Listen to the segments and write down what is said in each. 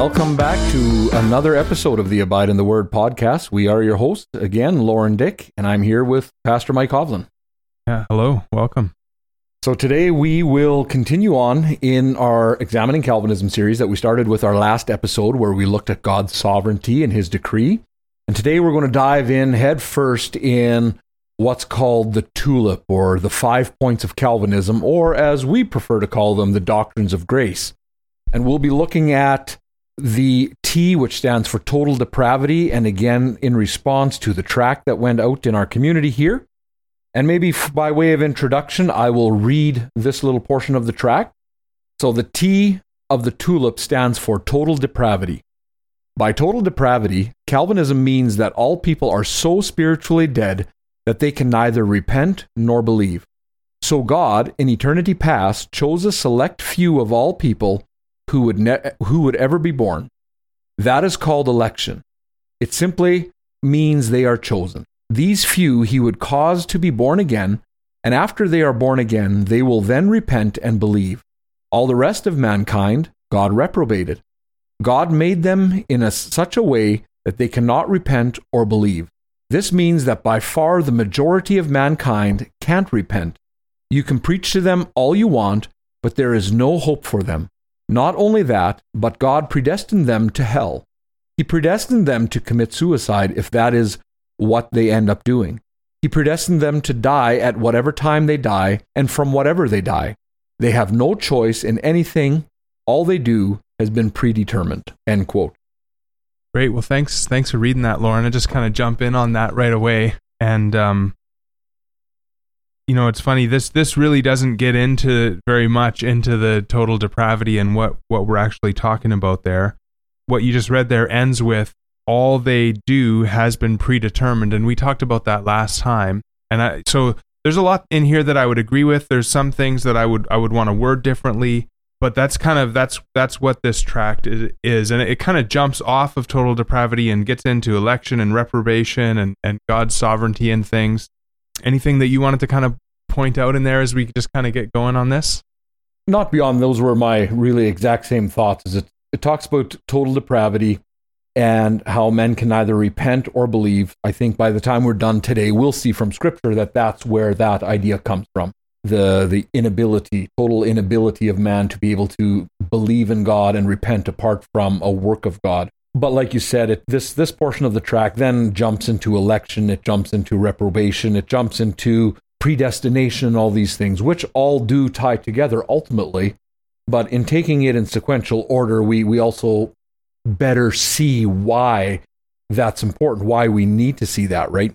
Welcome back to another episode of the Abide in the Word podcast. We are your hosts again, Lauren Dick, and I'm here with Pastor Mike Hovland. Yeah, hello, welcome. So today we will continue on in our Examining Calvinism series that we started with our last episode where we looked at God's sovereignty and his decree. And today we're going to dive in head first in what's called the tulip or the five points of Calvinism, or as we prefer to call them, the doctrines of grace. And we'll be looking at the T, which stands for total depravity, and again, in response to the tract that went out in our community here. And maybe by way of introduction, I will read this little portion of the tract. So the T of the tulip stands for total depravity. By total depravity, Calvinism means that all people are so spiritually dead that they can neither repent nor believe. So God, in eternity past, chose a select few of all people who would, ne- who would ever be born. That is called election. It simply means they are chosen. These few he would cause to be born again, and after they are born again, they will then repent and believe. All the rest of mankind, God reprobated. God made them in a, such a way that they cannot repent or believe. This means that by far the majority of mankind can't repent. You can preach to them all you want, but there is no hope for them. Not only that, but God predestined them to hell. He predestined them to commit suicide if that is what they end up doing. He predestined them to die at whatever time they die and from whatever they die. They have no choice in anything. All they do has been predetermined. End quote. Great. Well, thanks. Thanks for reading that, Lauren. I just kind of jump in on that right away. And um, you know, it's funny. This this really doesn't get into very much into the total depravity and what what we're actually talking about there. What you just read there ends with all they do has been predetermined, and we talked about that last time. And I so there's a lot in here that I would agree with. There's some things that I would I would want to word differently but that's kind of that's that's what this tract is, and it, it kind of jumps off of total depravity and gets into election and reprobation and and God's sovereignty and things. Anything that you wanted to kind of point out in there as we just kind of get going on this? Not beyond those were my really exact same thoughts. Is it it talks about total depravity and how men can neither repent or believe. I think by the time we're done today, we'll see from Scripture that that's where that idea comes from the the inability, total inability of man to be able to believe in God and repent apart from a work of God. But like you said, it, this this portion of the tract then jumps into election, it jumps into reprobation, it jumps into predestination all these things, which all do tie together ultimately. But in taking it in sequential order, we we also better see why that's important, why we need to see that, right?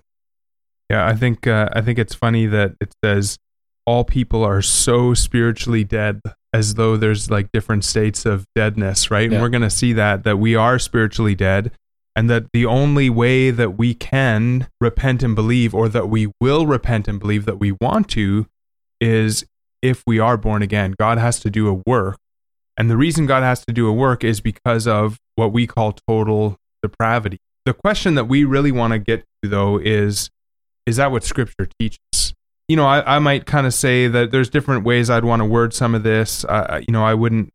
Yeah, I think uh, I think it's funny that it says all people are so spiritually dead as though there's like different states of deadness, right? Yeah. And we're going to see that that we are spiritually dead and that the only way that we can repent and believe or that we will repent and believe that we want to is if we are born again. God has to do a work. And the reason God has to do a work is because of what we call total depravity. The question that we really want to get to though is is that what scripture teaches? You know, I, I might kind of say that there's different ways I'd want to word some of this. Uh, you know, I wouldn't,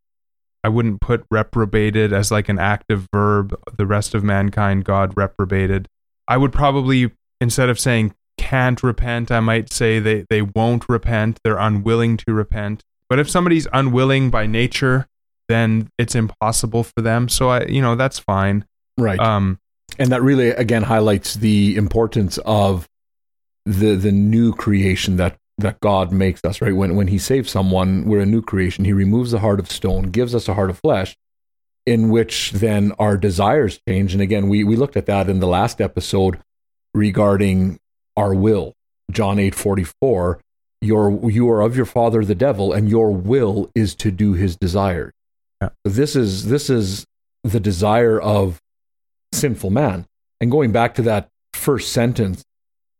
I wouldn't put reprobated as like an active verb. The rest of mankind, God reprobated. I would probably instead of saying can't repent, I might say they they won't repent. They're unwilling to repent. But if somebody's unwilling by nature, then it's impossible for them. So I, you know, that's fine. Right. Um, and that really again highlights the importance of the the new creation that that God makes us, right? When when he saves someone, we're a new creation. He removes the heart of stone, gives us a heart of flesh, in which then our desires change. And again, we we looked at that in the last episode regarding our will. John 8:44, your you are of your father the devil and your will is to do his desire. Yeah. This is this is the desire of sinful man. And going back to that first sentence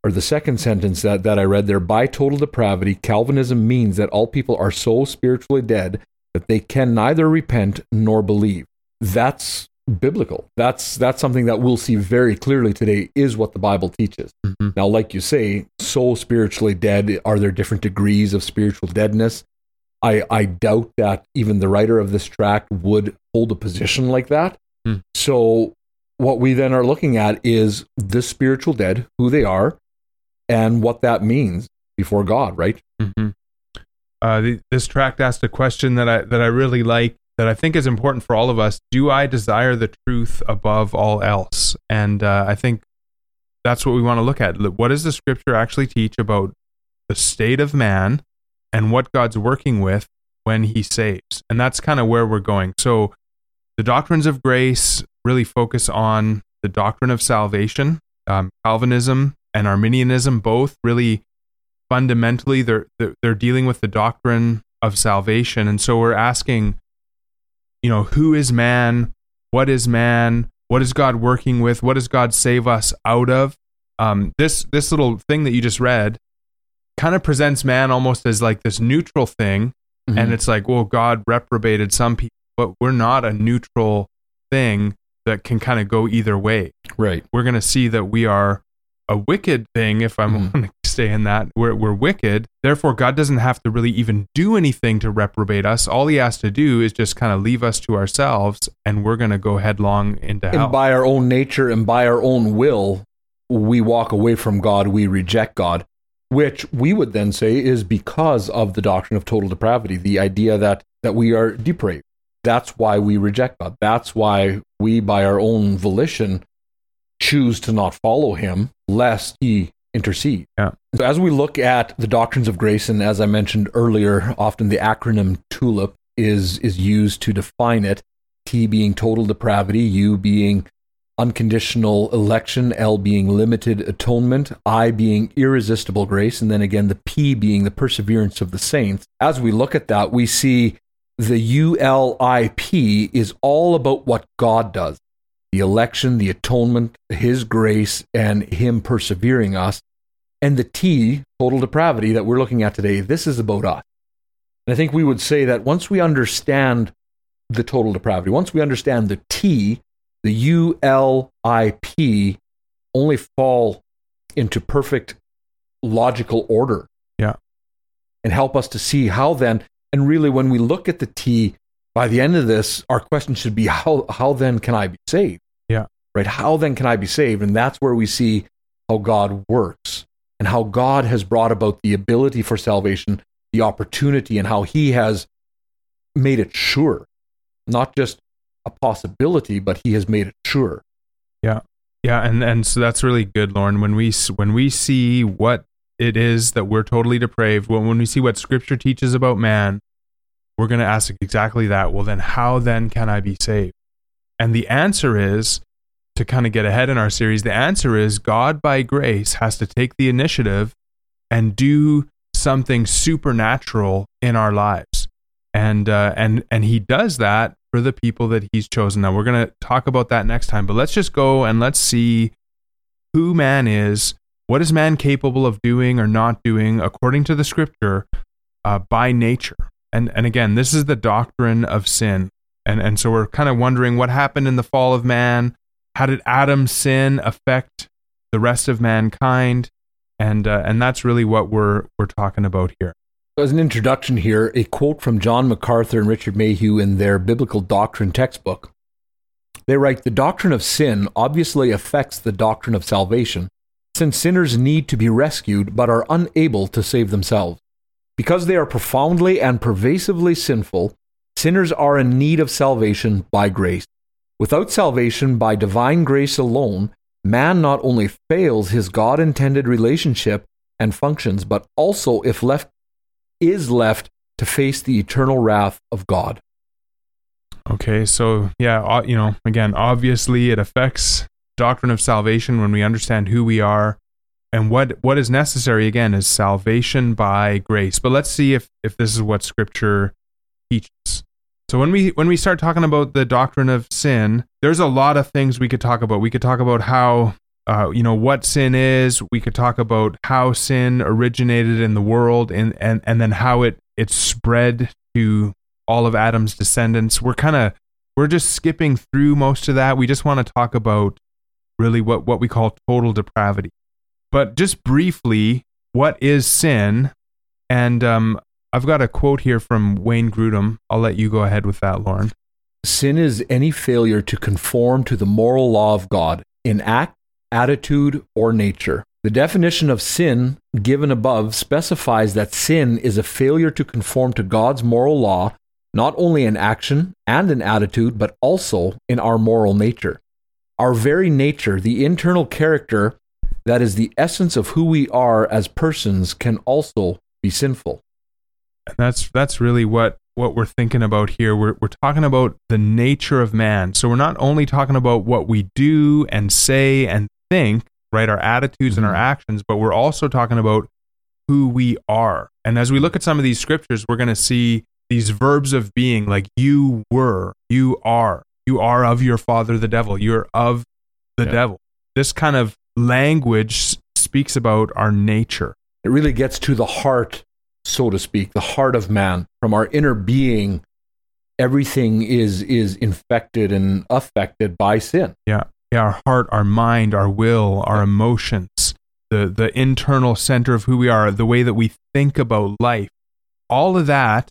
or the second sentence that, that I read there, by total depravity, Calvinism means that all people are so spiritually dead that they can neither repent nor believe. That's biblical. That's that's something that we'll see very clearly today is what the Bible teaches. Mm-hmm. Now, like you say, so spiritually dead, are there different degrees of spiritual deadness? I, I doubt that even the writer of this tract would hold a position like that. Hmm. So, what we then are looking at is the spiritual dead, who they are, and what that means before God, right? Mm-hmm. Uh, the, this tract asked a question that I that I really like that I think is important for all of us. Do I desire the truth above all else? And uh, I think that's what we want to look at. What does the Scripture actually teach about the state of man and what God's working with when He saves? And that's kind of where we're going. So the doctrines of grace really focus on the doctrine of salvation. Um, Calvinism and Arminianism both really fundamentally they're, they're dealing with the doctrine of salvation. And so we're asking you know who is man? What is man? What is god working with? What does god save us out of? Um, this this little thing that you just read kind of presents man almost as like this neutral thing. Mm-hmm. and it's like well god reprobated some people but we're not a neutral thing that can kind of go either way. Right. We're going to see that we are a wicked thing if i'm mm. stay in that. We're, we're wicked. Therefore god doesn't have to really even do anything to reprobate us. All he has to do is just kind of leave us to ourselves and we're going to go headlong into hell. and by our own nature and by our own will we walk away from god we reject god which we would then say is because of the doctrine of total depravity the idea that that we are depraved. That's why we reject god. That's why we by our own volition choose to not follow him lest he intercede. Yeah. So as we look at the doctrines of grace, and as I mentioned earlier, often the acronym TULIP is is used to define it. T being total depravity, U being unconditional election, L being limited atonement, I being irresistible grace, and then again the P being the perseverance of the saints. As we look at that, we see the ULIP is all about what God does the election, the atonement, His grace, and Him persevering us. And the T, total depravity, that we're looking at today, this is about us. And I think we would say that once we understand the total depravity, once we understand the T, the U L I P only fall into perfect logical order. Yeah. And help us to see how then, and really when we look at the T, by the end of this, our question should be how how then can I be saved? Yeah. Right? How then can I be saved? And that's where we see how God works and how God has brought about the ability for salvation, the opportunity, and how He has made it sure. Not just a possibility, but He has made it sure. Yeah. Yeah, and and so that's really good, Lauren. When we when we see what it is that we're totally depraved, when when we see what Scripture teaches about man, we're going to ask exactly that. Well, then how then can I be saved? And the answer is to kind of get ahead in our series, the answer is God by grace has to take the initiative and do something supernatural in our lives. And uh, and and he does that for the people that he's chosen. Now we're going to talk about that next time, but let's just go and let's see who man is, what is man capable of doing or not doing according to the scripture uh, by nature. And and again, this is the doctrine of sin. And and so we're kind of wondering what happened in the fall of man. How did Adam's sin affect the rest of mankind? And uh, and that's really what we're we're talking about here. As an introduction here, a quote from John MacArthur and Richard Mayhue in their biblical doctrine textbook. They write The doctrine of sin obviously affects the doctrine of salvation, since sinners need to be rescued but are unable to save themselves. Because they are profoundly and pervasively sinful, sinners are in need of salvation by grace. Without salvation by divine grace alone, man not only fails his God intended relationship and functions, but also, if left, is left to face the eternal wrath of God. Okay, so yeah, you know, again, obviously it affects doctrine of salvation when we understand who we are and what what is necessary again is salvation by grace. But let's see if if this is what scripture teaches. So when we when we start talking about the doctrine of sin there's a lot of things we could talk about. We could talk about how uh, you know what sin is. We could talk about how sin originated in the world and and and then how it it spread to all of adam's descendants. We're kind of we're just skipping through most of that. We just want to talk about really what what we call total depravity but just briefly, what is sin? And um, I've got a quote here from Wayne Grudem. I'll let you go ahead with that, Lauren. Sin is any failure to conform to the moral law of God in act, attitude, or nature. The definition of sin given above specifies that sin is a failure to conform to God's moral law, not only in action and in attitude, but also in our moral nature. Our very nature, the internal character that is the essence of who we are as persons, can also be sinful. And that's that's really what what we're thinking about here. We're we're talking about the nature of man. So we're not only talking about what we do and say and think, right, our attitudes and our mm-hmm. actions, but we're also talking about who we are. And as we look at some of these scriptures, we're going to see these verbs of being like you were, you are, you are of your father the devil, you're of the yeah. devil. This kind of language speaks about our nature. It really gets to the heart, so to speak, the heart of man. From our inner being, everything is is infected and affected by sin. Yeah yeah, our heart, our mind, our will, our emotions, the the internal center of who we are, the way that we think about life, all of that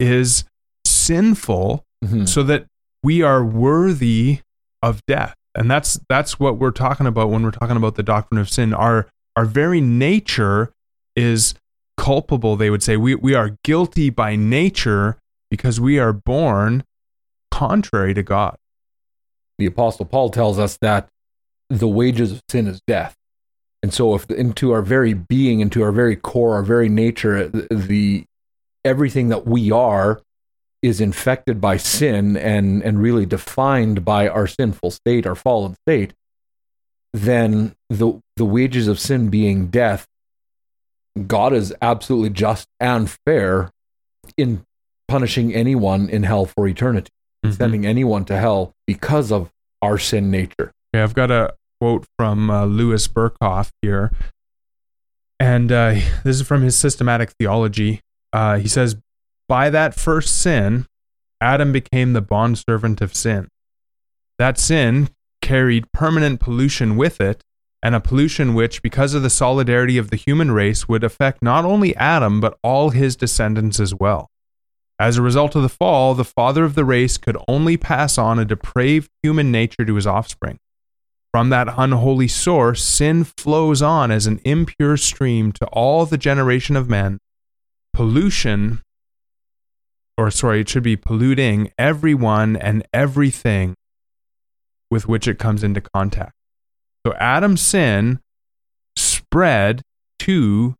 is sinful mm-hmm. so that we are worthy of death. And that's that's what we're talking about when we're talking about the doctrine of sin. Our our very nature is culpable, they would say. We we are guilty by nature because we are born contrary to God the Apostle Paul tells us that the wages of sin is death. And so, if into our very being, into our very core, our very nature, the, everything that we are is infected by sin and and really defined by our sinful state, our fallen state, then the the wages of sin being death, God is absolutely just and fair in punishing anyone in hell for eternity, mm-hmm. sending anyone to hell because of our sin nature. Yeah, I've got a quote from uh, Louis Berkhof here. And uh, this is from his systematic theology. Uh, he says, By that first sin, Adam became the bondservant of sin. That sin carried permanent pollution with it, and a pollution which, because of the solidarity of the human race, would affect not only Adam, but all his descendants as well. As a result of the fall, the father of the race could only pass on a depraved human nature to his offspring. From that unholy source, sin flows on as an impure stream to all the generation of men. Pollution, or sorry, it should be polluting everyone and everything with which it comes into contact. So Adam's sin spread to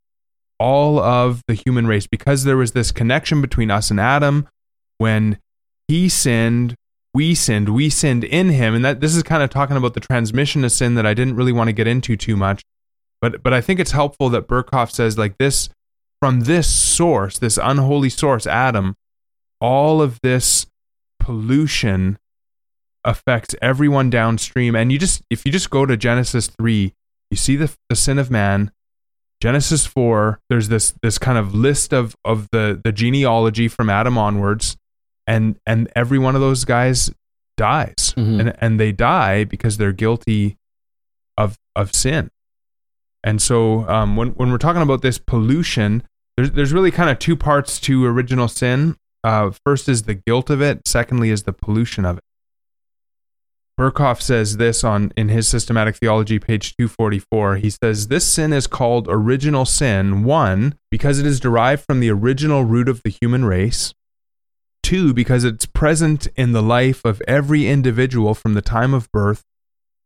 all of the human race because there was this connection between us and Adam when he sinned we sinned we sinned in him and that this is kind of talking about the transmission of sin that I didn't really want to get into too much but but I think it's helpful that Berkhof says like this from this source this unholy source Adam all of this pollution affects everyone downstream and you just if you just go to Genesis 3 you see the, the sin of man Genesis 4, there's this this kind of list of of the the genealogy from Adam onwards and and every one of those guys dies. Mm-hmm. And and they die because they're guilty of of sin. And so um, when when we're talking about this pollution, there's there's really kind of two parts to original sin. Uh, first is the guilt of it. Secondly is the pollution of it. Berkhof says this on in his systematic theology page 244 he says this sin is called original sin one because it is derived from the original root of the human race two because it's present in the life of every individual from the time of birth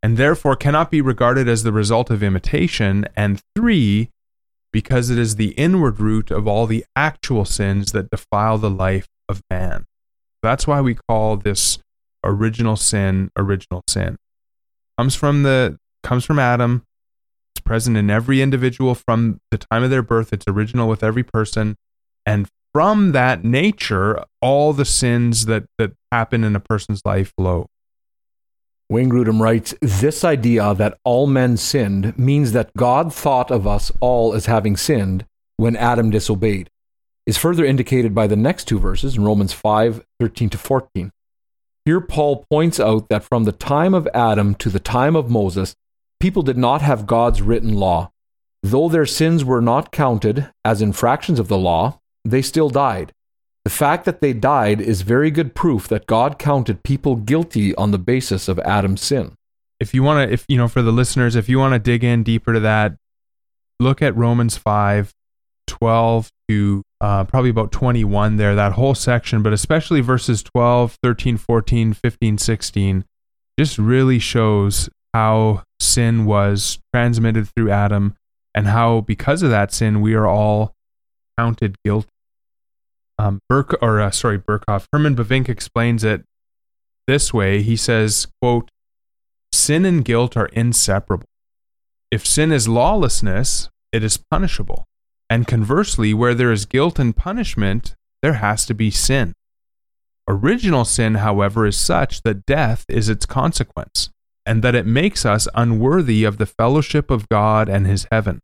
and therefore cannot be regarded as the result of imitation and three because it is the inward root of all the actual sins that defile the life of man that's why we call this original sin, original sin. Comes from the comes from Adam. It's present in every individual from the time of their birth. It's original with every person. And from that nature, all the sins that, that happen in a person's life flow. Wayne Grudem writes This idea that all men sinned means that God thought of us all as having sinned when Adam disobeyed, is further indicated by the next two verses in Romans 5 13 to 14. Here, Paul points out that from the time of Adam to the time of Moses, people did not have God's written law. Though their sins were not counted as infractions of the law, they still died. The fact that they died is very good proof that God counted people guilty on the basis of Adam's sin. If you want to, if you know, for the listeners, if you want to dig in deeper to that, look at Romans 5 12 to uh, probably about 21 there, that whole section, but especially verses 12, 13, 14, 15, 16, just really shows how sin was transmitted through Adam and how, because of that sin, we are all counted guilty um, Burke or uh, sorry Berkhof Herman Bavinck explains it this way. He says, "quote Sin and guilt are inseparable. If sin is lawlessness, it is punishable, and conversely, where there is guilt and punishment, there has to be sin. Original sin, however, is such that death is its consequence, and that it makes us unworthy of the fellowship of God and His heaven."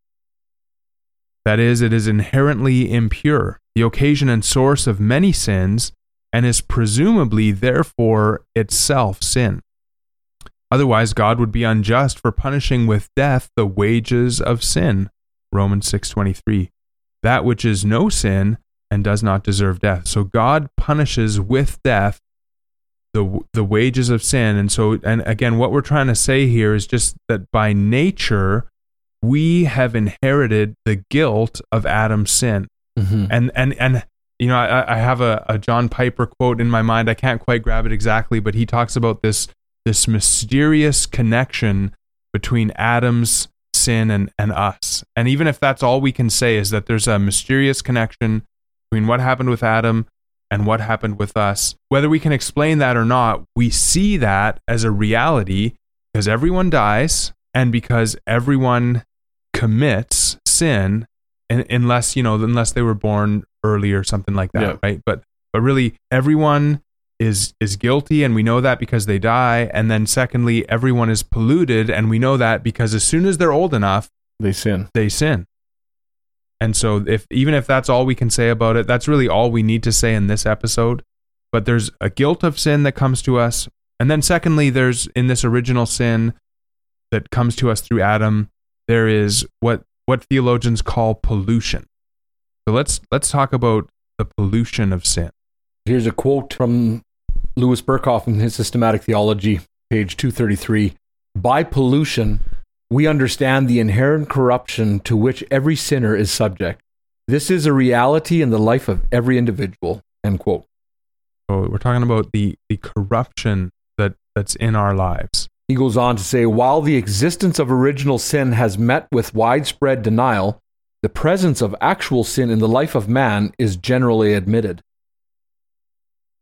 That is, it is inherently impure, the occasion and source of many sins, and is presumably therefore itself sin. Otherwise, God would be unjust for punishing with death the wages of sin. Romans 6:23. That which is no sin and does not deserve death. So God punishes with death the the wages of sin. And so and again what we're trying to say here is just that by nature we have inherited the guilt of Adam's sin. Mm-hmm. And and and you know, I, I have a, a John Piper quote in my mind. I can't quite grab it exactly, but he talks about this this mysterious connection between Adam's sin and, and us. And even if that's all we can say is that there's a mysterious connection between what happened with Adam and what happened with us. Whether we can explain that or not, we see that as a reality because everyone dies and because everyone commits sin unless you know unless they were born early or something like that yeah. right? But but really everyone is is guilty and we know that because they die. And then secondly everyone is polluted and we know that because as soon as they're old enough they sin. they sin. And so if even if that's all we can say about it that's really all we need to say in this episode. But there's a guilt of sin that comes to us. And then secondly there's in this original sin that comes to us through Adam there is what what theologians call pollution. So let's let's talk about the pollution of sin. Here's a quote from Louis Berkhof in his Systematic Theology, page 233. By pollution, we understand the inherent corruption to which every sinner is subject. This is a reality in the life of every individual. End quote. So we're talking about the, the corruption that, that's in our lives. He goes on to say while the existence of original sin has met with widespread denial, the presence of actual sin in the life of man is generally admitted.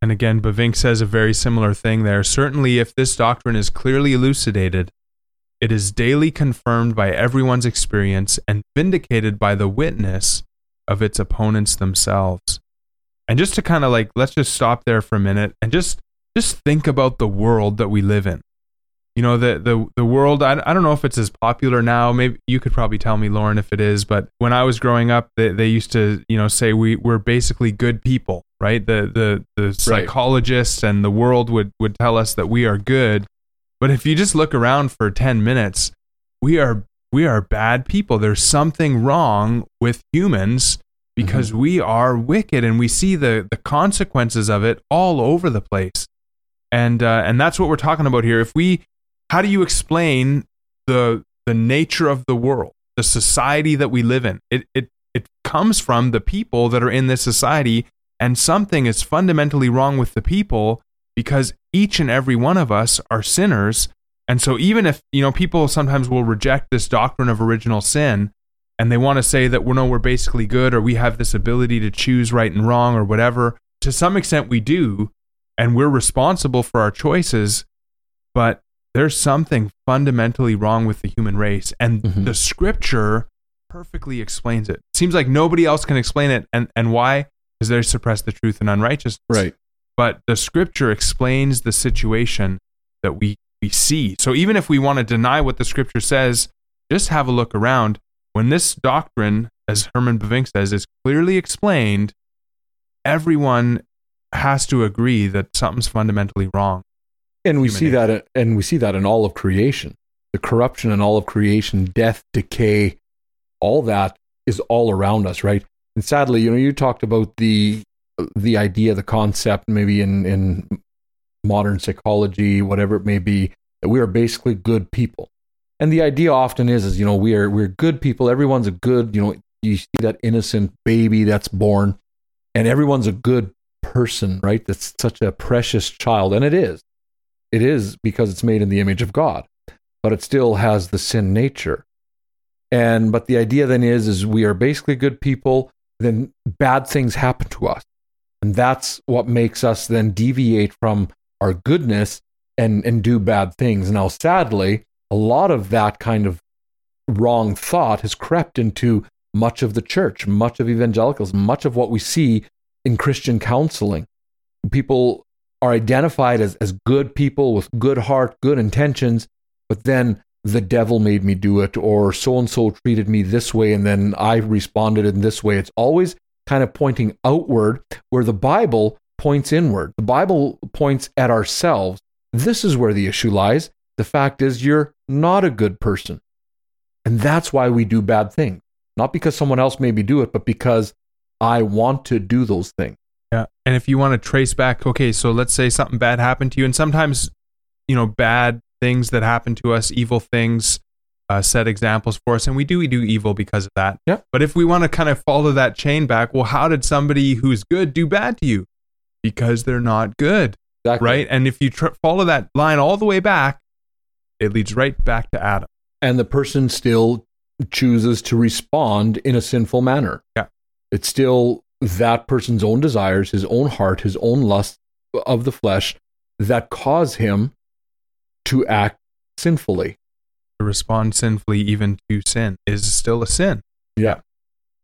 And again, Bavinck says a very similar thing there. Certainly, if this doctrine is clearly elucidated, it is daily confirmed by everyone's experience and vindicated by the witness of its opponents themselves. And just to kind of like, let's just stop there for a minute and just just think about the world that we live in you know the the the world I, I don't know if it's as popular now. Maybe you could probably tell me lauren if it is but when i was growing up they, they used to you know say we we're basically good people right? The the the psychologists right. and the world would would tell us that we are good. But if you just look around for 10 minutes we are we are bad people. There's something wrong with humans because mm-hmm. we are wicked and we see the the consequences of it all over the place. And uh, and that's what we're talking about here. If we how do you explain the the nature of the world, the society that we live in? It it it comes from the people that are in this society, and something is fundamentally wrong with the people because each and every one of us are sinners. And so even if, you know, people sometimes will reject this doctrine of original sin and they want to say that we know we're basically good or we have this ability to choose right and wrong or whatever, to some extent we do and we're responsible for our choices, but there's something fundamentally wrong with the human race and mm-hmm. the scripture perfectly explains it. Seems like nobody else can explain it and and why? Because they suppress the truth and unrighteousness. Right. But the scripture explains the situation that we we see. So even if we want to deny what the scripture says, just have a look around. When this doctrine, as Herman Bavinck says, is clearly explained, everyone has to agree that something's fundamentally wrong and we see nature. that and we see that in all of creation the corruption in all of creation death decay all that is all around us right And sadly, you know, you talked about the the idea, the concept, maybe in in modern psychology, whatever it may be, that we are basically good people. And the idea often is, is you know, we are we're good people. Everyone's a good, you know, you see that innocent baby that's born, and everyone's a good person, right? That's such a precious child, and it is. It is because it's made in the image of God, but it still has the sin nature. And but the idea then is, is we are basically good people. Then bad things happen to us, and that's what makes us then deviate from our goodness and and do bad things. Now, sadly, a lot of that kind of wrong thought has crept into much of the church, much of evangelicals, much of what we see in Christian counseling. People are identified as, as good people with good heart, good intentions, but then the devil made me do it, or so and so treated me this way, and then I responded in this way. It's always kind of pointing outward, where the Bible points inward. The Bible points at ourselves. This is where the issue lies. The fact is, you're not a good person. And that's why we do bad things. Not because someone else made me do it, but because I want to do those things. Yeah. And if you want to trace back, okay, so let's say something bad happened to you, and sometimes, you know, bad things that happen to us, evil things, uh, set examples for us, and we do we do evil because of that. Yeah. But if we want to kind of follow that chain back, well, how did somebody who's good do bad to you? Because they're not good, Exactly. right? And if you tr- follow that line all the way back, it leads right back to Adam. And the person still chooses to respond in a sinful manner. Yeah. It's still that person's own desires, his own heart, his own lust of the flesh that cause him to act sinfully. To respond sinfully even to sin is still a sin. Yeah.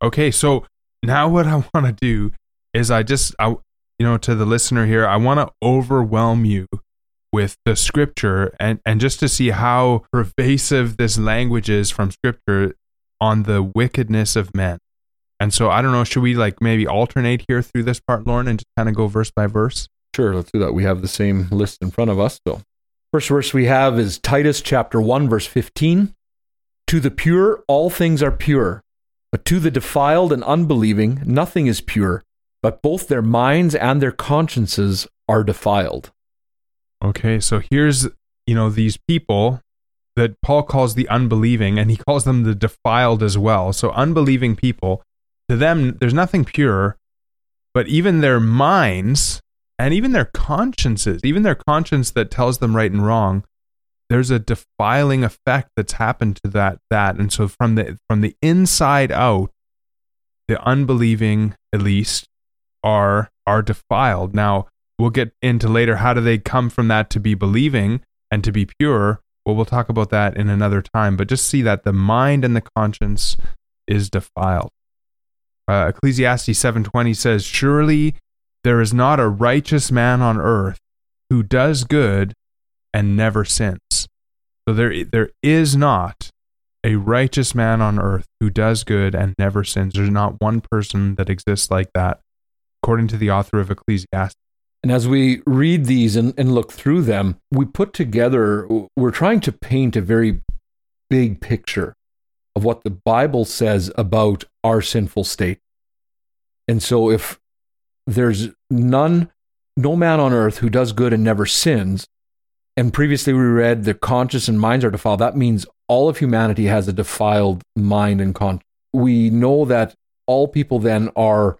Okay, so now what I want to do is I just I you know to the listener here, I want to overwhelm you with the scripture and and just to see how pervasive this language is from scripture on the wickedness of men. And so I don't know, should we like maybe alternate here through this part, Lauren, and just kind of go verse by verse? Sure, let's do that. We have the same list in front of us. So, first verse we have is Titus chapter 1, verse 15. To the pure, all things are pure, but to the defiled and unbelieving, nothing is pure, but both their minds and their consciences are defiled. Okay, so here's, you know, these people that Paul calls the unbelieving, and he calls them the defiled as well. So, unbelieving people, to them, there's nothing pure, but even their minds and even their consciences, even their conscience that tells them right and wrong, there's a defiling effect that's happened to that that. And so from the from the inside out the unbelieving at least are are defiled. Now we'll get into later how do they come from that to be believing and to be pure. Well we'll talk about that in another time but just see that the mind and the conscience is defiled uh, ecclesiastes 7.20 says surely there is not a righteous man on earth who does good and never sins. So there, there is not a righteous man on earth who does good and never sins. There's not one person that exists like that, according to the author of Ecclesiastes. And as we read these and, and look through them, we put together, we're trying to paint a very big picture of what the Bible says about our sinful state. And so if there's none, no man on earth who does good and never sins, and previously we read the conscience and minds are defiled, that means all of humanity has a defiled mind and conscience. We know that all people then are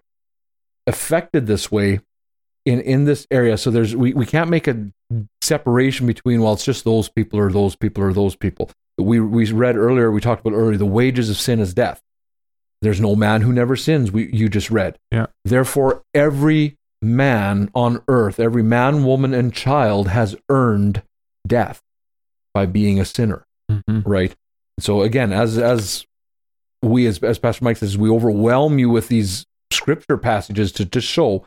affected this way in, in this area. So there's we, we can't make a separation between well, it's just those people or those people or those people. We we read earlier, we talked about earlier, the wages of sin is death. There's no man who never sins. We you just read. Yeah. Therefore, every man on earth, every man, woman, and child has earned death by being a sinner. Mm-hmm. Right. So again, as as we as as Pastor Mike says, we overwhelm you with these scripture passages to just show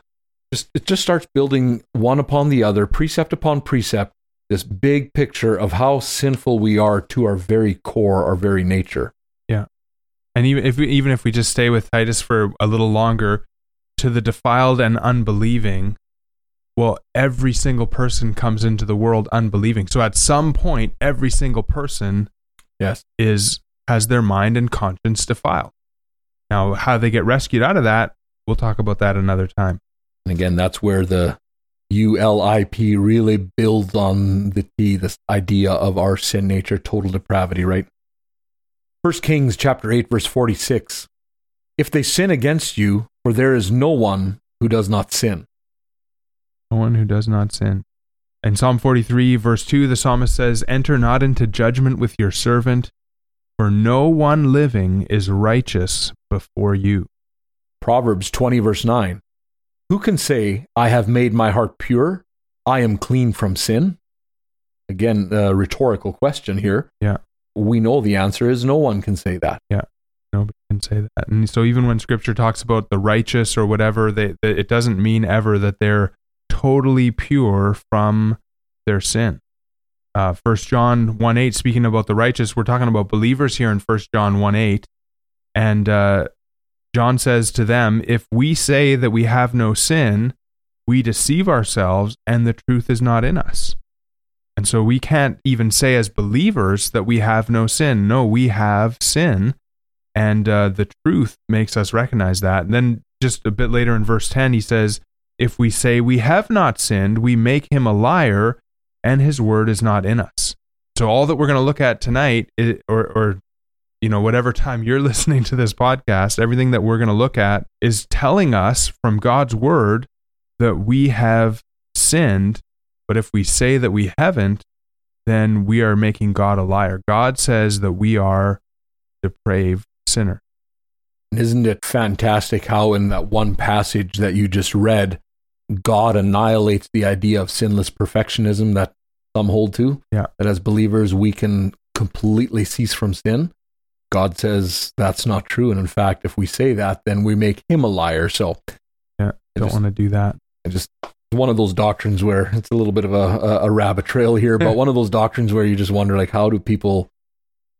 just it just starts building one upon the other, precept upon precept, this big picture of how sinful we are to our very core, our very nature. Yeah. And even if we, even if we just stay with Titus for a little longer, to the defiled and unbelieving, well, every single person comes into the world unbelieving. So at some point, every single person Yes. is has their mind and conscience defiled. Now, how they get rescued out of that, we'll talk about that another time. And again, that's where the ULIP really builds on the T, this idea of our sin nature, total depravity, right? First Kings chapter 8, verse 46. If they sin against you, for there is no one who does not sin. No one who does not sin. In Psalm 43, verse 2, the psalmist says, Enter not into judgment with your servant, for no one living is righteous before you. Proverbs 20, verse 9. Who can say, I have made my heart pure? I am clean from sin? Again, a rhetorical question here. Yeah. We know the answer is no one can say that. Yeah. Nobody can say that. And so even when scripture talks about the righteous or whatever, they, they, it doesn't mean ever that they're totally pure from their sin. Uh, 1 John 1 8, speaking about the righteous, we're talking about believers here in 1 John 1 8. And uh, John says to them, If we say that we have no sin, we deceive ourselves and the truth is not in us. And so we can't even say as believers that we have no sin. No, we have sin. And uh, the truth makes us recognize that. And then just a bit later in verse 10, he says, If we say we have not sinned, we make him a liar and his word is not in us. So all that we're going to look at tonight, is, or, or you know, whatever time you're listening to this podcast, everything that we're going to look at is telling us from God's word that we have sinned. But if we say that we haven't, then we are making God a liar. God says that we are depraved sinner. Isn't it fantastic how, in that one passage that you just read, God annihilates the idea of sinless perfectionism that some hold to? Yeah. That as believers, we can completely cease from sin. God says that's not true. And in fact, if we say that, then we make him a liar. So, yeah, I don't want to do that. I just, one of those doctrines where it's a little bit of a, a, rabbit trail here, but one of those doctrines where you just wonder, like, how do people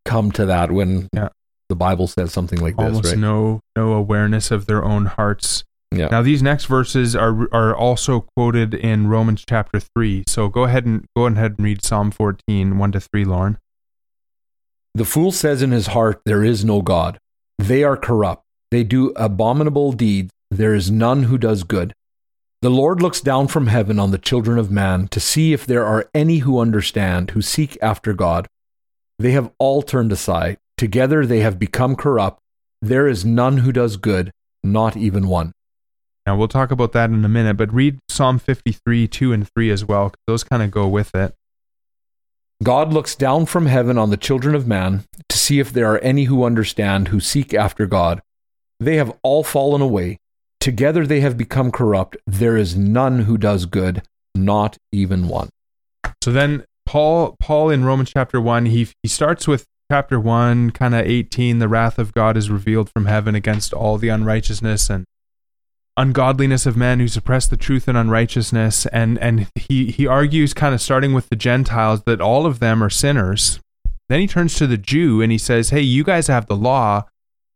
come to that when yeah. the Bible says something like Almost this, right? no, no awareness of their own hearts. Yeah. Now these next verses are are also quoted in Romans chapter three. So go ahead and go ahead and read Psalm 14, 1 to 3, Lauren. The fool says in his heart, There is no God. They are corrupt. They do abominable deeds. There is none who does good. The Lord looks down from heaven on the children of man to see if there are any who understand, who seek after God. They have all turned aside. Together they have become corrupt. There is none who does good, not even one. Now we'll talk about that in a minute, but read Psalm 53, 2 and 3 as well, because those kind of go with it. God looks down from heaven on the children of man to see if there are any who understand, who seek after God. They have all fallen away. Together they have become corrupt. There is none who does good, not even one. So then Paul Paul in Romans chapter 1, he he starts with chapter 1 kind of 18 the wrath of God is revealed from heaven against all the unrighteousness and ungodliness of men who suppress the truth and unrighteousness and and he he argues kind of starting with the gentiles that all of them are sinners. Then he turns to the jew and he says hey you guys have the law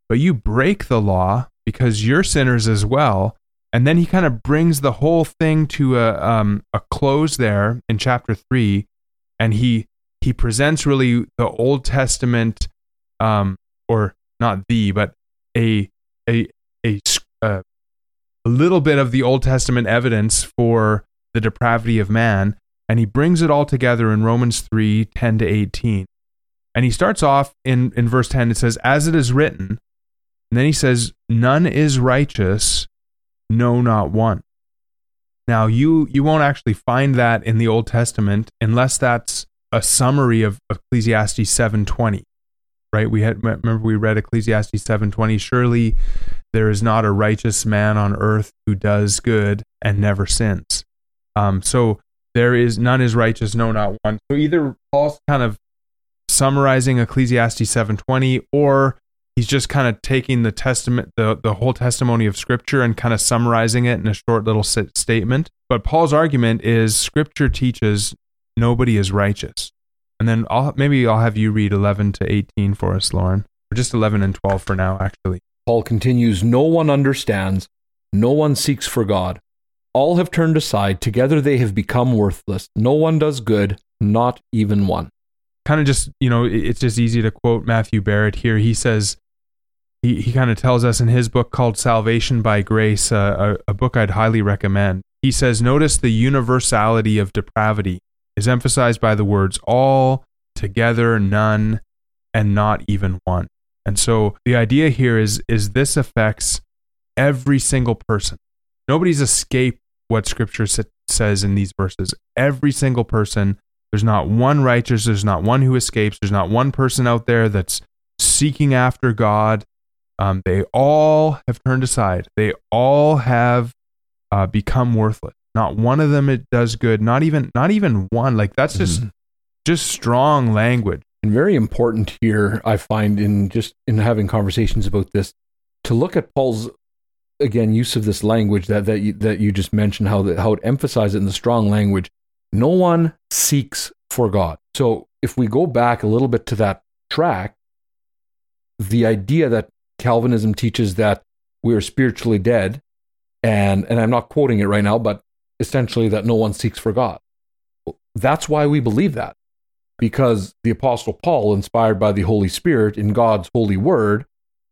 but you break the law because you're sinners as well. And then he kind of brings the whole thing to a um, a close there in chapter 3 and he he presents really the old testament um or not the but a a a, a a little bit of the Old Testament evidence for the depravity of man, and he brings it all together in Romans 3 10 to 18. And he starts off in, in verse 10, it says, As it is written, and then he says, None is righteous, no, not one. Now, you, you won't actually find that in the Old Testament unless that's a summary of Ecclesiastes 7:20 right we had remember we read Ecclesiastes 7:20 surely there is not a righteous man on earth who does good and never sins. Um, so there is none is righteous, no, not one. So either Paul's kind of summarizing Ecclesiastes 7:20, or he's just kind of taking the testament, the the whole testimony of Scripture, and kind of summarizing it in a short little statement. But Paul's argument is Scripture teaches nobody is righteous. And then I'll maybe I'll have you read 11 to 18 for us, Lauren, or just 11 and 12 for now, actually. Paul continues No one understands, no one seeks for God. All have turned aside, together they have become worthless. No one does good, not even one. Kind of just, you know, it's just easy to quote Matthew Barrett here. He says, he, he kind of tells us in his book called Salvation by Grace, uh, a, a book I'd highly recommend. He says, Notice the universality of depravity is emphasized by the words all, together, none, and not even one. And so the idea here is, is this affects every single person. Nobody's escaped what scripture says in these verses. Every single person, there's not one righteous, there's not one who escapes, there's not one person out there that's seeking after God. Um, they all have turned aside. They all have uh, become worthless. Not one of them it does good. Not even not even one. Like that's just mm-hmm. just strong language. And very important here, I find in just in having conversations about this, to look at Paul's again use of this language that that you, that you just mentioned how that how it emphasizes it in the strong language. No one seeks for God. So if we go back a little bit to that tract, the idea that Calvinism teaches that we are spiritually dead, and and I'm not quoting it right now, but essentially that no one seeks for God. That's why we believe that. Because the Apostle Paul, inspired by the Holy Spirit in God's holy word,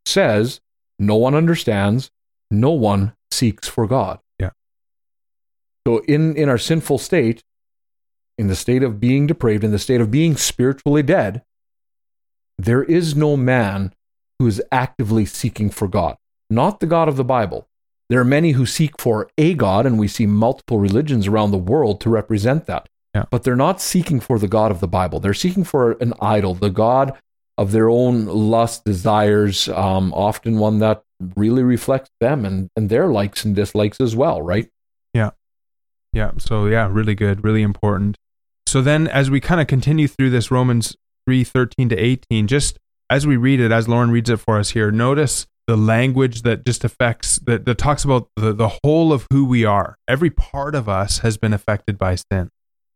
says, No one understands, no one seeks for God. Yeah. So in, in our sinful state, in the state of being depraved, in the state of being spiritually dead, there is no man who is actively seeking for God, not the God of the Bible. There are many who seek for a God, and we see multiple religions around the world to represent that. Yeah. But they're not seeking for the God of the Bible. They're seeking for an idol, the God of their own lust, desires, um, often one that really reflects them and, and their likes and dislikes as well, right? Yeah. Yeah. So, yeah, really good, really important. So, then as we kind of continue through this Romans 3 13 to 18, just as we read it, as Lauren reads it for us here, notice the language that just affects that, that talks about the, the whole of who we are. Every part of us has been affected by sin.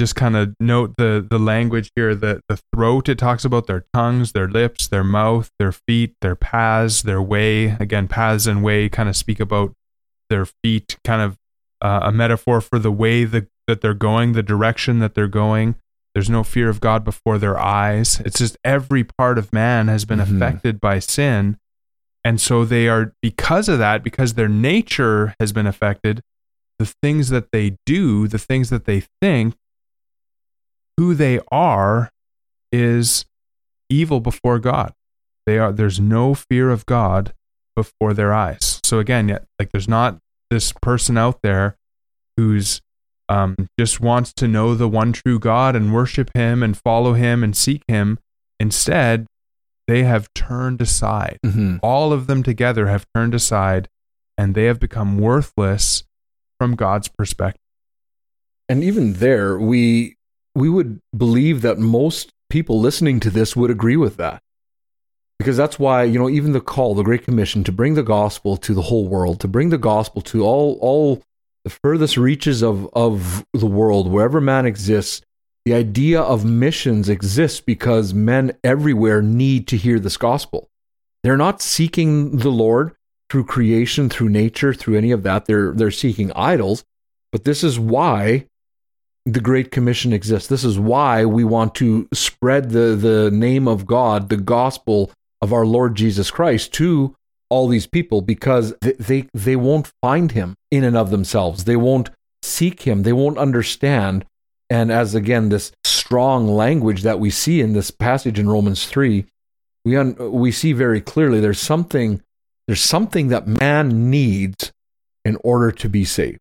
Just kind of note the, the language here the, the throat, it talks about their tongues, their lips, their mouth, their feet, their paths, their way. Again, paths and way kind of speak about their feet, kind of uh, a metaphor for the way the, that they're going, the direction that they're going. There's no fear of God before their eyes. It's just every part of man has been mm-hmm. affected by sin. And so they are, because of that, because their nature has been affected, the things that they do, the things that they think, who they are is evil before God. They are, there's no fear of God before their eyes. So again, yet like there's not this person out there who's um, just wants to know the one true God and worship Him and follow Him and seek Him. Instead, they have turned aside. Mm-hmm. All of them together have turned aside and they have become worthless from God's perspective. And even there, we we would believe that most people listening to this would agree with that. Because that's why you know even the call the great commission to bring the gospel to the whole world to bring the gospel to all all the furthest reaches of of the world wherever man exists the idea of missions exists because men everywhere need to hear this gospel. They're not seeking the lord through creation through nature through any of that. They're they're seeking idols. But this is why the Great Commission exists. This is why we want to spread the, the name of God, the gospel of our Lord Jesus Christ to all these people because they, they, they won't find him in and of themselves. They won't seek him. They won't understand. And as again, this strong language that we see in this passage in Romans 3, we, un, we see very clearly there's something, there's something that man needs in order to be saved.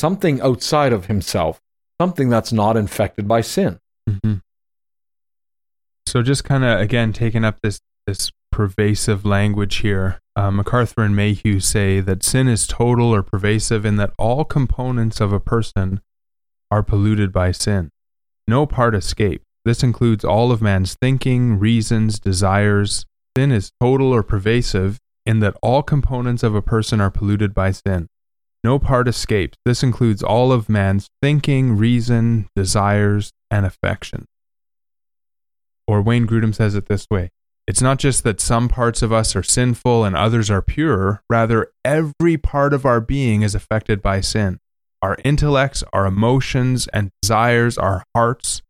Something outside of himself, something that's not infected by sin. Mm-hmm. So just kind of again taking up this this pervasive language here. Uh, MacArthur and Mayhue say that sin is total or pervasive in that all components of a person are polluted by sin. No part escape. This includes all of man's thinking, reasons, desires. Sin is total or pervasive in that all components of a person are polluted by sin. No part escapes. This includes all of man's thinking, reason, desires, and affection. Or Wayne Grudem says it this way It's not just that some parts of us are sinful and others are pure, rather, every part of our being is affected by sin. Our intellects, our emotions and desires, our hearts,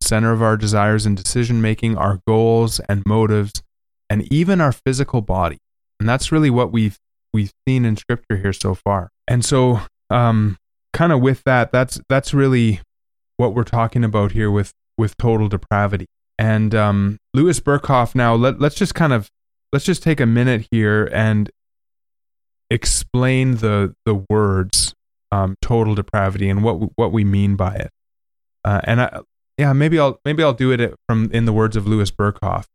center of our desires and decision making, our goals and motives, and even our physical body. And that's really what we've we've seen in scripture here so far. And so um kind of with that that's that's really what we're talking about here with with total depravity. And um Louis Berkhof now let let's just kind of let's just take a minute here and explain the the words um, total depravity and what what we mean by it. Uh, and I, yeah, maybe I'll maybe I'll do it from in the words of Louis Berkhof.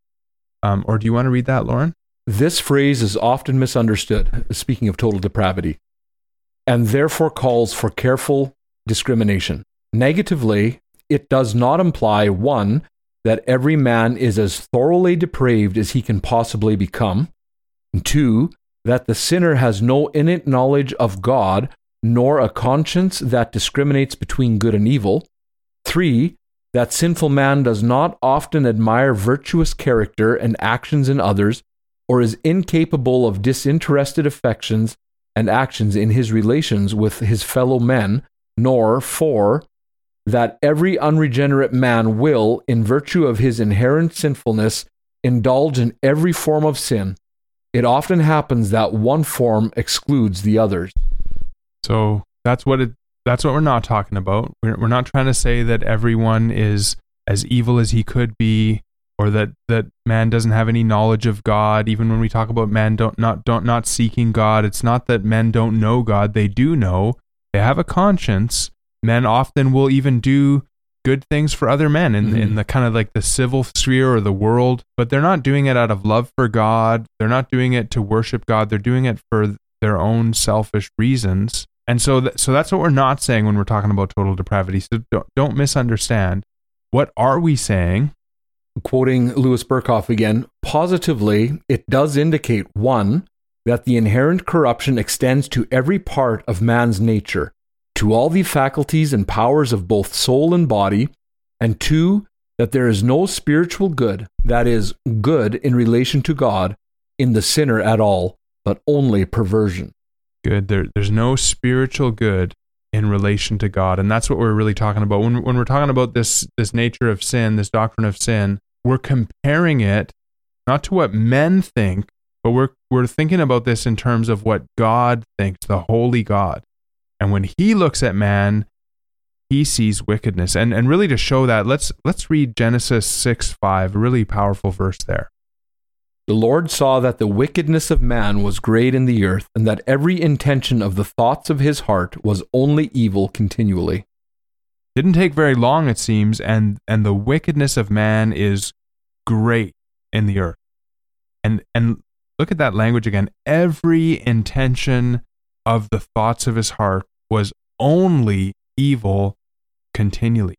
Um, or do you want to read that, Lauren? This phrase is often misunderstood. Speaking of total depravity, and therefore calls for careful discrimination. Negatively, it does not imply one that every man is as thoroughly depraved as he can possibly become, and two that the sinner has no innate knowledge of God nor a conscience that discriminates between good and evil. Three, that sinful man does not often admire virtuous character and actions in others, or is incapable of disinterested affections and actions in his relations with his fellow men, nor, for that every unregenerate man will, in virtue of his inherent sinfulness, indulge in every form of sin. It often happens that one form excludes the others. So that's what it. That's what we're not talking about. We're we're not trying to say that everyone is as evil as he could be, or that that man doesn't have any knowledge of God. Even when we talk about men don't not don't not seeking God, it's not that men don't know God. They do know. They have a conscience. Men often will even do good things for other men in, mm-hmm. in the kind of like the civil sphere or the world, but they're not doing it out of love for God. They're not doing it to worship God. They're doing it for their own selfish reasons. And so, th- so that's what we're not saying when we're talking about total depravity. So don't, don't misunderstand. What are we saying? Quoting Louis Berkhof again, positively, it does indicate one, that the inherent corruption extends to every part of man's nature, to all the faculties and powers of both soul and body, and two, that there is no spiritual good, that is, good in relation to God, in the sinner at all, but only perversion. Good. There, there's no spiritual good in relation to God, and that's what we're really talking about when when we're talking about this this nature of sin, this doctrine of sin. We're comparing it not to what men think, but we're we're thinking about this in terms of what God thinks, the holy God. And when he looks at man, he sees wickedness. And and really to show that, let's let's read Genesis 6 5, a really powerful verse there. The Lord saw that the wickedness of man was great in the earth, and that every intention of the thoughts of his heart was only evil continually. Didn't take very long, it seems, and, and the wickedness of man is great in the earth. And, and look at that language again. Every intention of the thoughts of his heart was only evil continually.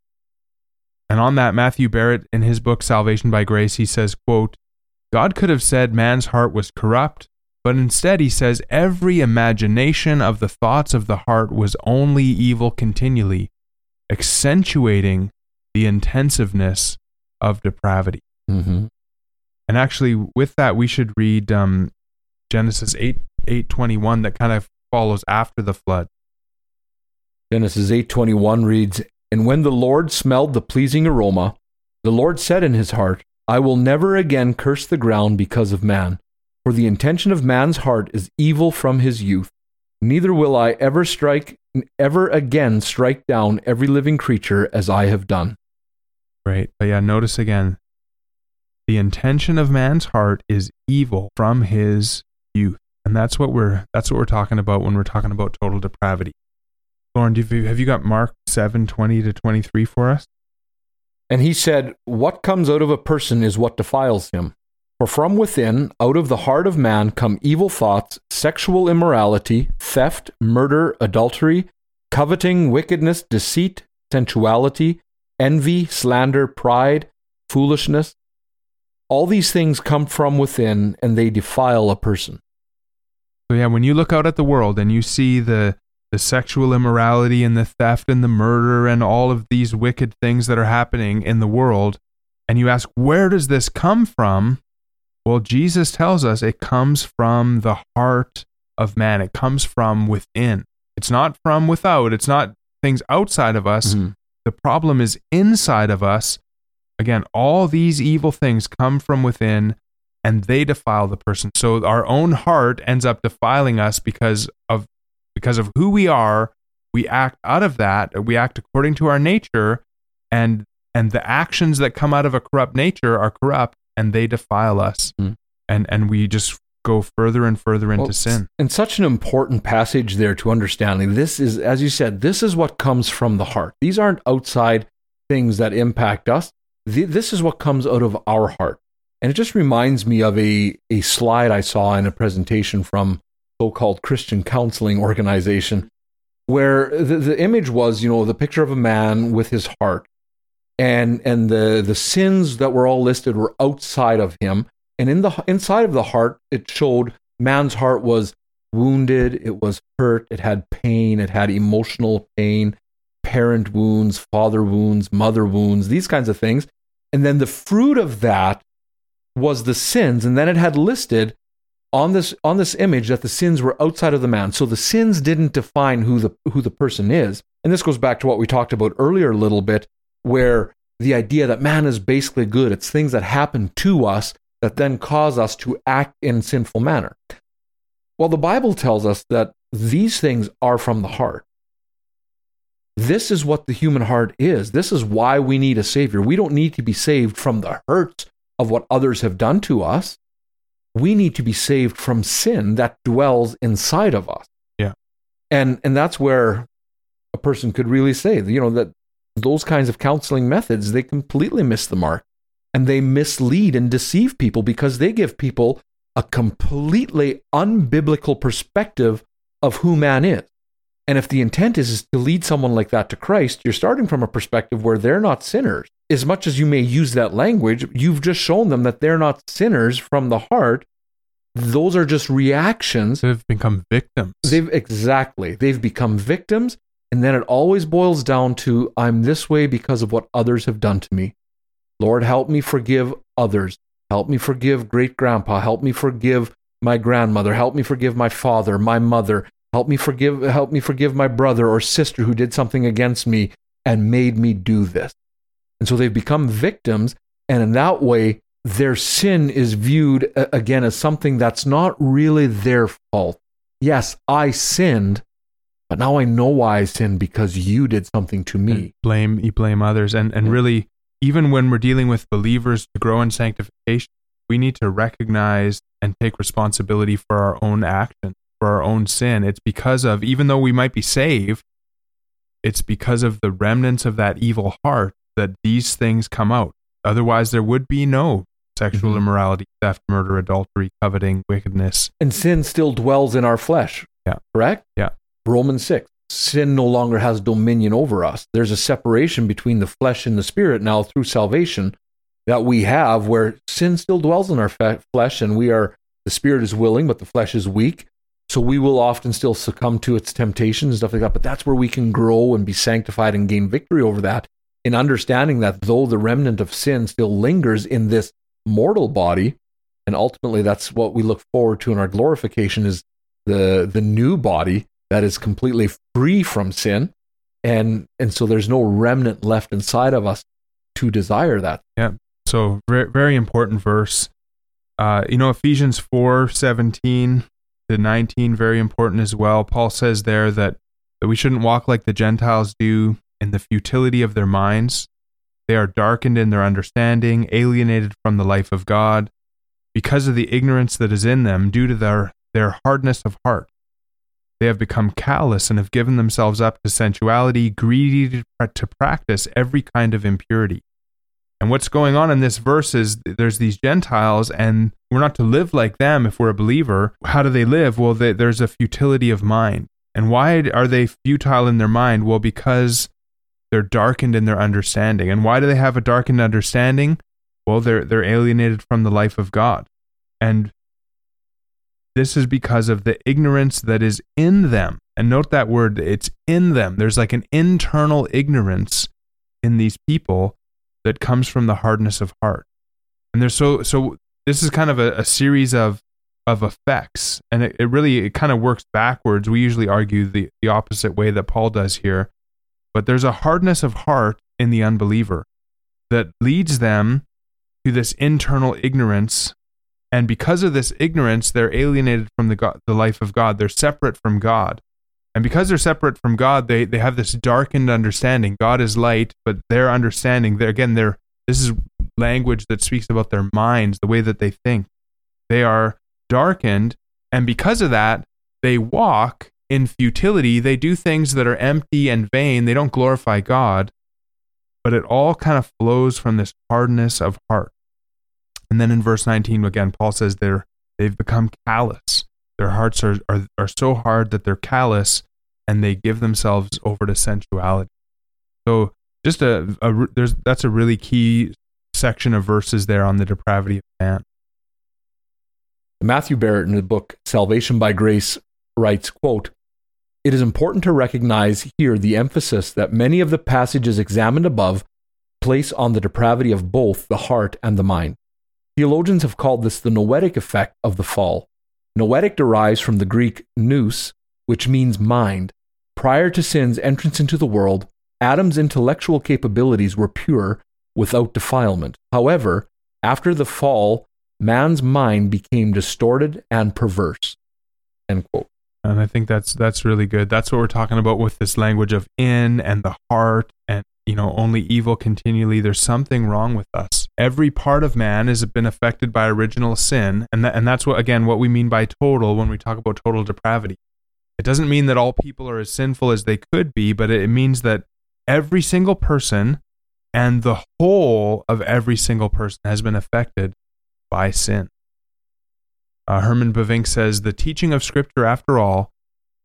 And on that, Matthew Barrett, in his book Salvation by Grace, he says, quote, God could have said man's heart was corrupt, but instead he says every imagination of the thoughts of the heart was only evil continually, accentuating the intensiveness of depravity. Mm-hmm. And actually, with that, we should read um, Genesis 8 821 that kind of follows after the flood. Genesis 8:21 reads, "And when the Lord smelled the pleasing aroma, the Lord said in his heart, I will never again curse the ground because of man, for the intention of man's heart is evil from his youth. Neither will I ever strike ever again strike down every living creature as I have done. Right. But yeah, notice again the intention of man's heart is evil from his youth. And that's what we're that's what we're talking about when we're talking about total depravity. Lauren, you, have you got Mark 7, 20 to 23 for us? And he said, What comes out of a person is what defiles him. For from within, out of the heart of man, come evil thoughts, sexual immorality, theft, murder, adultery, coveting, wickedness, deceit, sensuality, envy, slander, pride, foolishness. All these things come from within and they defile a person. So, yeah, when you look out at the world and you see the, the sexual immorality and the theft and the murder and all of these wicked things that are happening in the world, and you ask, where does this come from? Well, Jesus tells us it comes from the heart of man, it comes from within. It's not from without, it's not things outside of us. Mm-hmm. The problem is inside of us. Again, all these evil things come from within and they defile the person. So our own heart ends up defiling us because of because of who we are. We act out of that. We act according to our nature, and and the actions that come out of a corrupt nature are corrupt, and they defile us. Mm. And and we just go further and further into well, sin. And such an important passage there to understanding. This is, as you said, this is what comes from the heart. These aren't outside things that impact us. This is what comes out of our heart. And it just reminds me of a, a slide I saw in a presentation from so-called Christian counseling organization where the, the image was, you know, the picture of a man with his heart. And and the the sins that were all listed were outside of him. And in the inside of the heart, it showed man's heart was wounded, it was hurt, it had pain, it had emotional pain, parent wounds, father wounds, mother wounds, these kinds of things. And then the fruit of that was the sins, and then it had listed on this on this image that the sins were outside of the man. So the sins didn't define who the who the person is. And this goes back to what we talked about earlier a little bit, where the idea that man is basically good. It's things that happen to us that then cause us to act in sinful manner. Well, the Bible tells us that these things are from the heart. This is what the human heart is. This is why we need a Savior. We don't need to be saved from the hurts of what others have done to us. We need to be saved from sin that dwells inside of us. Yeah. And and that's where a person could really say, you know, that those kinds of counseling methods, they completely miss the mark and they mislead and deceive people because they give people a completely unbiblical perspective of who man is. And if the intent is, is to lead someone like that to Christ, you're starting from a perspective where they're not sinners as much as you may use that language, you've just shown them that they're not sinners from the heart. Those are just reactions. They've become victims. They've exactly. They've become victims. And then it always boils down to I'm this way because of what others have done to me. Lord, help me forgive others. Help me forgive great grandpa. Help me forgive my grandmother. Help me forgive my father, my mother. Help me forgive help me forgive my brother or sister who did something against me and made me do this. And so they've become victims. And in that way, their sin is viewed again as something that's not really their fault. Yes, I sinned, but now I know why I sinned because you did something to me. And blame you blame others. And and really, even when we're dealing with believers to grow in sanctification, we need to recognize and take responsibility for our own actions, for our own sin. It's because of even though we might be saved, it's because of the remnants of that evil heart that these things come out. Otherwise, there would be no sexual mm-hmm. immorality, theft, murder, adultery, coveting, wickedness. And sin still dwells in our flesh. Yeah. Correct? Yeah. Romans 6. Sin no longer has dominion over us. There's a separation between the flesh and the spirit now through salvation that we have where sin still dwells in our fe- flesh and we are, the spirit is willing, but the flesh is weak. So we will often still succumb to its temptations and stuff like that. But that's where we can grow and be sanctified and gain victory over that in understanding that though the remnant of sin still lingers in this mortal body, and ultimately that's what we look forward to in our glorification is the the new body that is completely free from sin, and and so there's no remnant left inside of us to desire that. Yeah. So very very important verse. Uh, you know Ephesians four seventeen to nineteen very important as well. Paul says there that that we shouldn't walk like the Gentiles do in the futility of their minds. They are darkened in their understanding, alienated from the life of God, because of the ignorance that is in them due to their, their hardness of heart. They have become callous and have given themselves up to sensuality, greedy to practice every kind of impurity. And what's going on in this verse is there's these Gentiles, and we're not to live like them if we're a believer. How do they live? Well, they, there's a futility of mind. And why are they futile in their mind? Well, because they're darkened in their understanding. And why do they have a darkened understanding? Well, they're they're alienated from the life of God. And this is because of the ignorance that is in them. And note that word, it's in them. There's like an internal ignorance in these people that comes from the hardness of heart. And there's so so this is kind of a, a series of of effects. And it, it really it kind of works backwards. We usually argue the, the opposite way that Paul does here. But there's a hardness of heart in the unbeliever that leads them to this internal ignorance and because of this ignorance, they're alienated from the, God, the life of God. They're separate from God. And because they're separate from God, they, they have this darkened understanding. God is light, but their understanding, they're, again, they're, this is language that speaks about their minds, the way that they think. They are darkened. And because of that, they walk in futility. They do things that are empty and vain. They don't glorify God. But it all kind of flows from this hardness of heart. And then in verse 19, again, Paul says they're, they've become callous. Their hearts are, are, are so hard that they're callous and they give themselves over to sensuality. So just a, a there's that's a really key section of verses there on the depravity of man. Matthew Barrett in the book Salvation by Grace writes, quote, It is important to recognize here the emphasis that many of the passages examined above place on the depravity of both the heart and the mind. Theologians have called this the noetic effect of the fall. Noetic derives from the Greek nous, which means mind. Prior to sin's entrance into the world, Adam's intellectual capabilities were pure, without defilement. However, after the fall, man's mind became distorted and perverse. End quote. And I think that's that's really good. That's what we're talking about with this language of in and the heart and you know only evil continually. There's something wrong with us every part of man has been affected by original sin and and that's what again what we mean by total when we talk about total depravity. It doesn't mean that all people are as sinful as they could be but it means that every single person and the whole of every single person has been affected by sin. Uh, herman bavinck says the teaching of scripture after all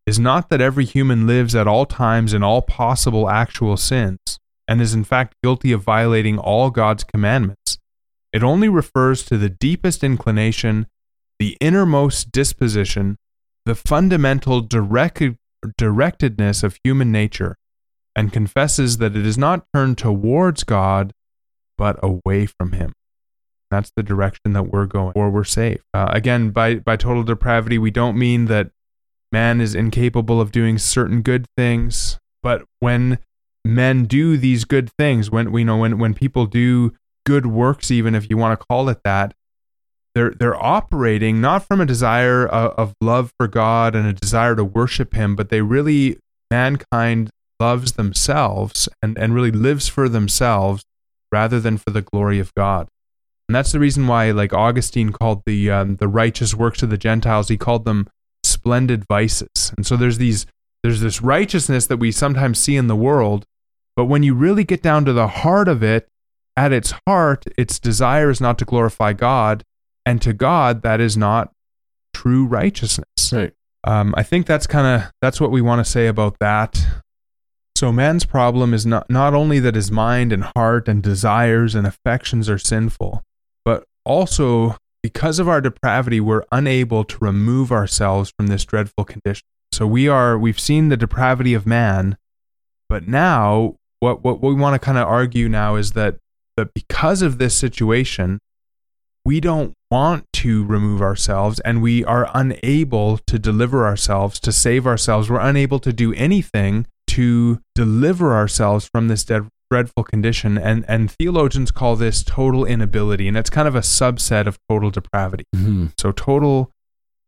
is not that every human lives at all times in all possible actual sins and is in fact guilty of violating all God's commandments. It only refers to the deepest inclination, the innermost disposition, the fundamental direct, directedness of human nature, and confesses that it is not turned towards God, but away from Him. That's the direction that we're going, or we're safe. Uh, again, by, by total depravity, we don't mean that man is incapable of doing certain good things, but when men do these good things when you know when when people do good works even if you want to call it that they're they're operating not from a desire of, of love for God and a desire to worship him but they really mankind loves themselves and and really lives for themselves rather than for the glory of God. And that's the reason why like Augustine called the um, the righteous works of the Gentiles he called them splendid vices. And so there's these there's this righteousness that we sometimes see in the world but when you really get down to the heart of it, at its heart, its desire is not to glorify God, and to God, that is not true righteousness. Right. Um, I think that's kind of that's what we want to say about that. So man's problem is not not only that his mind and heart and desires and affections are sinful, but also because of our depravity, we're unable to remove ourselves from this dreadful condition. So we are we've seen the depravity of man, but now what what we want to kind of argue now is that that because of this situation, we don't want to remove ourselves and we are unable to deliver ourselves, to save ourselves. We're unable to do anything to deliver ourselves from this dead, dreadful condition. And, and theologians call this total inability. And it's kind of a subset of total depravity. Mm-hmm. So, total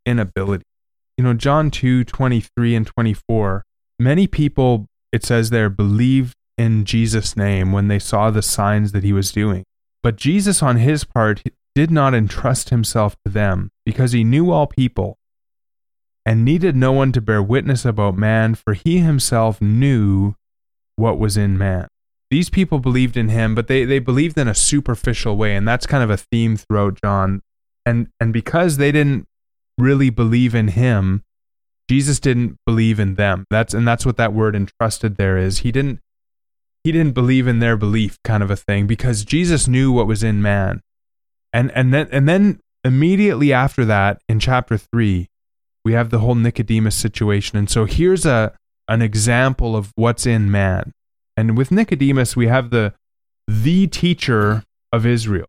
inability. You know, John 2 23 and 24, many people, it says there, believed in Jesus' name when they saw the signs that he was doing. But Jesus, on his part, did not entrust himself to them, because he knew all people and needed no one to bear witness about man, for he himself knew what was in man. These people believed in him, but they, they believed in a superficial way, and that's kind of a theme throughout John. And and because they didn't really believe in him, Jesus didn't believe in them. That's and that's what that word entrusted there is. He didn't he didn't believe in their belief kind of a thing because Jesus knew what was in man. And and then and then immediately after that, in chapter 3, we have the whole Nicodemus situation. And so here's a an example of what's in man. And with Nicodemus, we have the the teacher of Israel.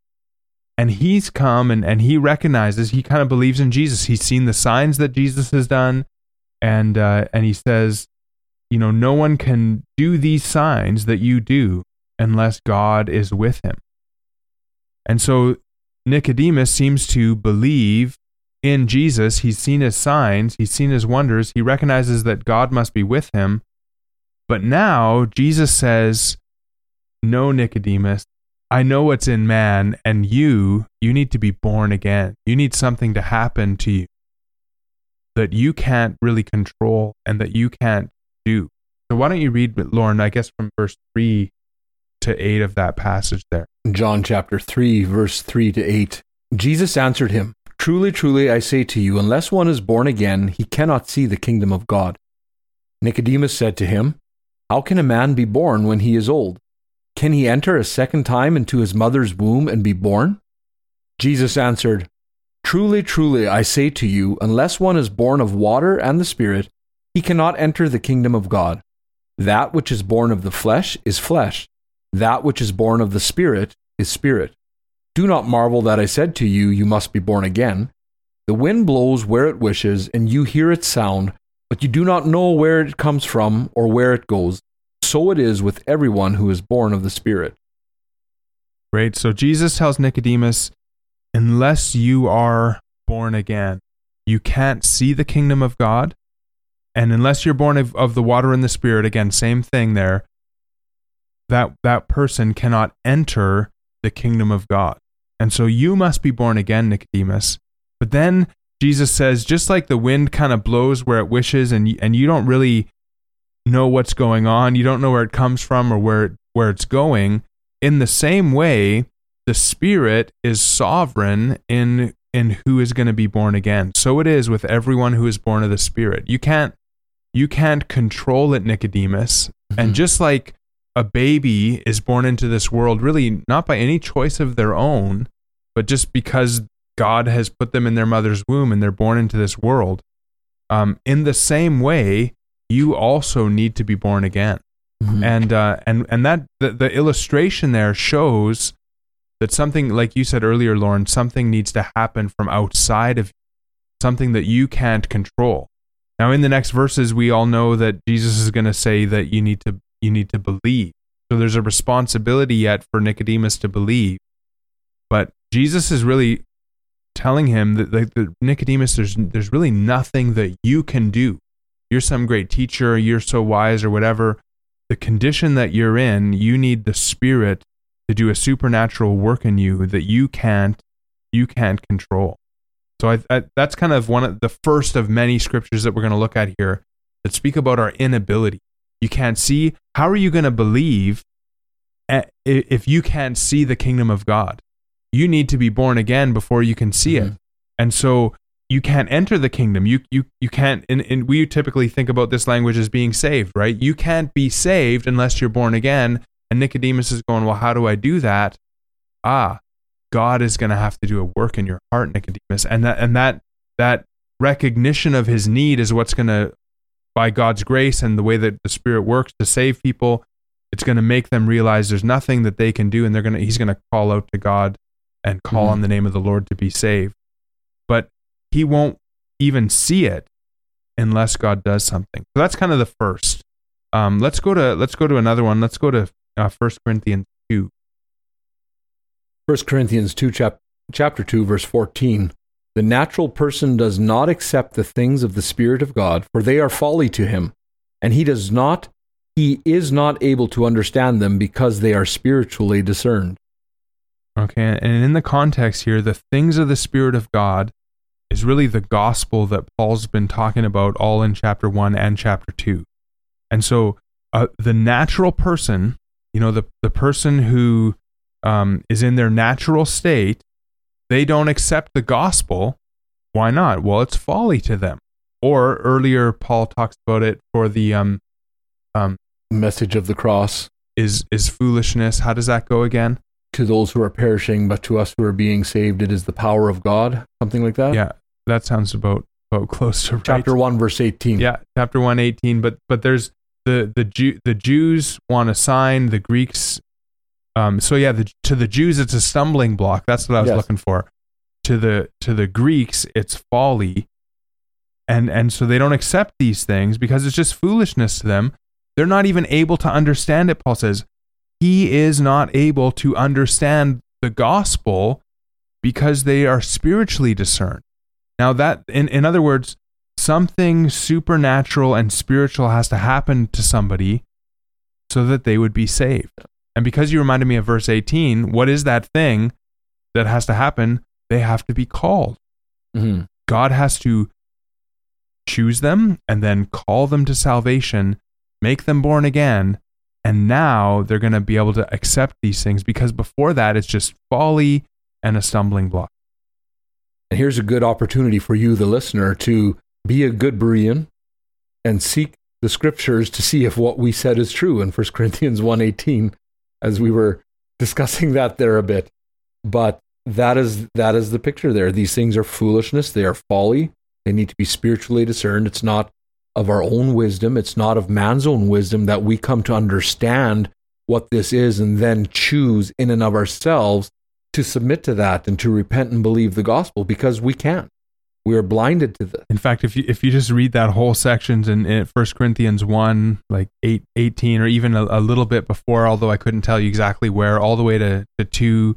And he's come and, and he recognizes, he kind of believes in Jesus. He's seen the signs that Jesus has done. And, uh, and he says, you know, no one can do these signs that you do unless God is with him. And so Nicodemus seems to believe in Jesus. He's seen his signs, he's seen his wonders, he recognizes that God must be with him. But now Jesus says, No, Nicodemus, I know what's in man, and you, you need to be born again. You need something to happen to you that you can't really control and that you can't do. So why don't you read, Lauren, I guess from verse 3 to 8 of that passage there? John chapter 3, verse 3 to 8. Jesus answered him, Truly, truly, I say to you, unless one is born again, he cannot see the kingdom of God. Nicodemus said to him, How can a man be born when he is old? Can he enter a second time into his mother's womb and be born? Jesus answered, Truly, truly, I say to you, unless one is born of water and the Spirit, he cannot enter the kingdom of God. That which is born of the flesh is flesh, that which is born of the Spirit is spirit. Do not marvel that I said to you, You must be born again. The wind blows where it wishes, and you hear its sound, but you do not know where it comes from or where it goes. So it is with everyone who is born of the Spirit. Great. So Jesus tells Nicodemus, unless you are born again, you can't see the kingdom of God. And unless you're born of, of the water and the Spirit, again, same thing there, that, that person cannot enter the kingdom of God. And so you must be born again, Nicodemus. But then Jesus says, just like the wind kind of blows where it wishes, and and you don't really know what's going on, you don't know where it comes from or where where it's going. In the same way, the Spirit is sovereign in in who is going to be born again. So it is with everyone who is born of the Spirit. You can't you can't control it, Nicodemus. Mm-hmm. And just like a baby is born into this world really not by any choice of their own, but just because God has put them in their mother's womb and they're born into this world. Um, in the same way, you also need to be born again. Mm-hmm. And uh, and and that the, the illustration there shows that something like you said earlier, Lauren, something needs to happen from outside of you, something that you can't control. Now, in the next verses, we all know that Jesus is going to say that you need to you need to believe. So there's a responsibility yet for Nicodemus to believe. But Jesus is really telling him that, Nicodemus, there's there's really nothing that you can do. You're some great teacher, you're so wise or whatever. The condition that you're in, you need the Spirit to do a supernatural work in you that you can't you can't control. So I, I, that's kind of one of the first of many scriptures that we're going to look at here that speak about our inability you can't see, how are you going to believe if you can't see the kingdom of God? You need to be born again before you can see mm-hmm. it. And so you can't enter the kingdom. You you you can't and, and we typically think about this language as being saved, right? You can't be saved unless you're born again. And Nicodemus is going, Well, how do I do that? Ah, God is going to have to do a work in your heart, Nicodemus. And that and that that recognition of his need is what's going to by God's grace and the way that the Spirit works to save people, it's going to make them realize there's nothing that they can do, and they're going to He's going to call out to God and call mm-hmm. on the name of the Lord to be saved. But He won't even see it unless God does something. So that's kind of the first. Um, let's go to let's go to another one. Let's go to uh, First Corinthians two. First Corinthians two chap- chapter two verse fourteen. The natural person does not accept the things of the Spirit of God, for they are folly to him, and he does not he is not able to understand them because they are spiritually discerned. Okay, and in the context here, the things of the Spirit of God is really the gospel that Paul's been talking about all in chapter 1 and chapter 2. And so uh, the natural person, you know, the, the person who um, is in their natural state, they don't accept the gospel. Why not? Well, it's folly to them. Or earlier, Paul talks about it for the um, um, message of the cross is is foolishness. How does that go again? to those who are perishing, but to us who are being saved, it is the power of God. Something like that. Yeah, that sounds about about close to right. Chapter one, verse eighteen. Yeah, chapter one, eighteen. But but there's the the Jew, the Jews want a sign. The Greeks. Um. So yeah, the, to the Jews, it's a stumbling block. That's what I was Yes. looking for. To the to the Greeks, it's folly. And and so they don't accept these things because it's just foolishness to them. They're not even able to understand it. Paul says he is not able to understand the gospel because they are spiritually discerned. Now that in, in other words, something supernatural and spiritual has to happen to somebody so that they would be saved. And because you reminded me of verse 18, what is that thing that has to happen? They have to be called. hmm God has to choose them and then call them to salvation, make them born again, and now they're going to be able to accept these things because before that it's just folly and a stumbling block. And here's a good opportunity for you, the listener, to be a good Berean and seek the scriptures to see if what we said is true in 1 Corinthians 1:18 as we were discussing that there a bit. But that is that is the picture there. These things are foolishness, they are folly. They need to be spiritually discerned. It's not of our own wisdom, it's not of man's own wisdom that we come to understand what this is and then choose in and of ourselves to submit to that and to repent and believe the gospel because we can't. We are blinded to this. In fact, if you if you just read that whole sections in, in 1 Corinthians 1, like 8, 18, or even a, a little bit before, although I couldn't tell you exactly where, all the way to, to 2,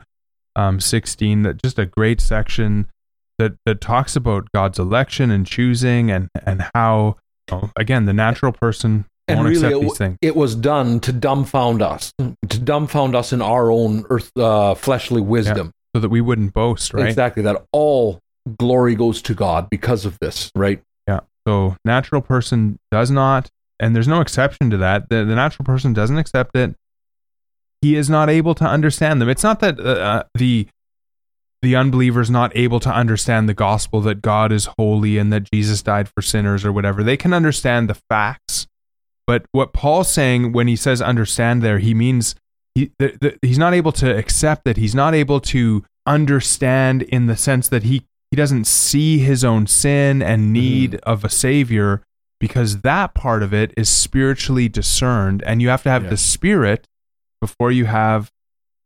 um, 16, that just a great section that, that talks about God's election and choosing and, and how, know, again, the natural person And really, it, these w- things. it was done to dumbfound us, to dumbfound us in our own earth, uh, fleshly wisdom. So that we wouldn't boast, right? Exactly. That all glory goes to God because of this, right? Yeah. So natural person does not, and there's no exception to that. The, the natural person doesn't accept it. He is not able to understand them. It's not that uh, uh, the the unbeliever is not able to understand the gospel that God is holy and that Jesus died for sinners or whatever. They can understand the facts, but what Paul's saying when he says understand there, he means he the, the, he's not able to accept that. He's not able to understand in the sense that he he doesn't see his own sin and need of a savior because that part of it is spiritually discerned and you have to have Yeah. the spirit before you have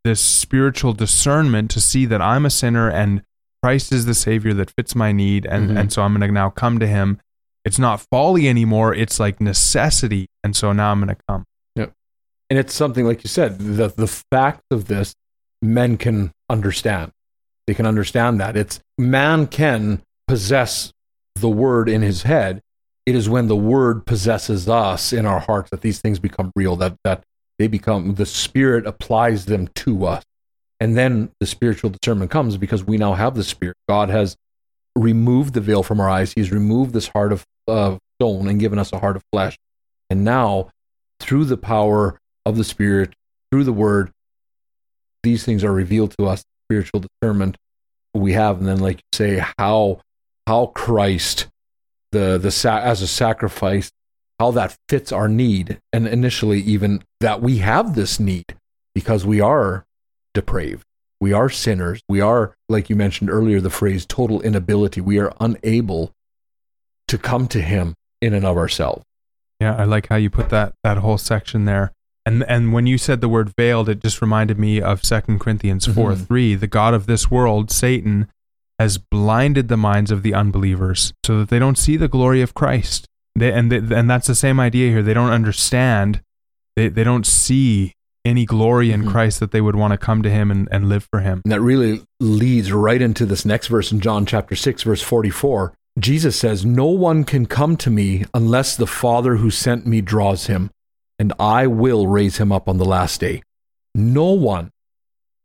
this spiritual discernment to see that I'm a sinner and Christ is the savior that fits my need and Mhm. and so I'm going to now come to him it's not folly anymore it's like necessity and so now I'm going to come And it's something like you said, the the facts of this men can understand. They can understand that. It's man can possess the word in his head. It is when the word possesses us in our hearts that these things become real, that that they become the spirit applies them to us. And then the spiritual discernment comes because we now have the spirit. God has removed the veil from our eyes. He's removed this heart of uh, stone and given us a heart of flesh. And now, through the power of the Spirit, through the Word, these things are revealed to us. Spiritual discernment we have, and then, like you say, how how Christ, the the sa- as a sacrifice, how that fits our need, and initially even that we have this need because we are depraved, we are sinners, we are, like you mentioned earlier, the phrase total inability. We are unable to come to Him in and of ourselves. Yeah, I like how you put that that whole section there. And and when you said the word veiled, it just reminded me of 2 Corinthians 4 Mhm. 3. The God of this world, Satan, has blinded the minds of the unbelievers so that they don't see the glory of Christ. They, and they, and that's the same idea here. They don't understand. They they don't see any glory in Mhm. Christ that they would want to come to him and, and live for him. And that really leads right into this next verse in John chapter 6, verse 44. Jesus says, No one can come to me unless the Father who sent me draws him, and I will raise him up on the last day. No one,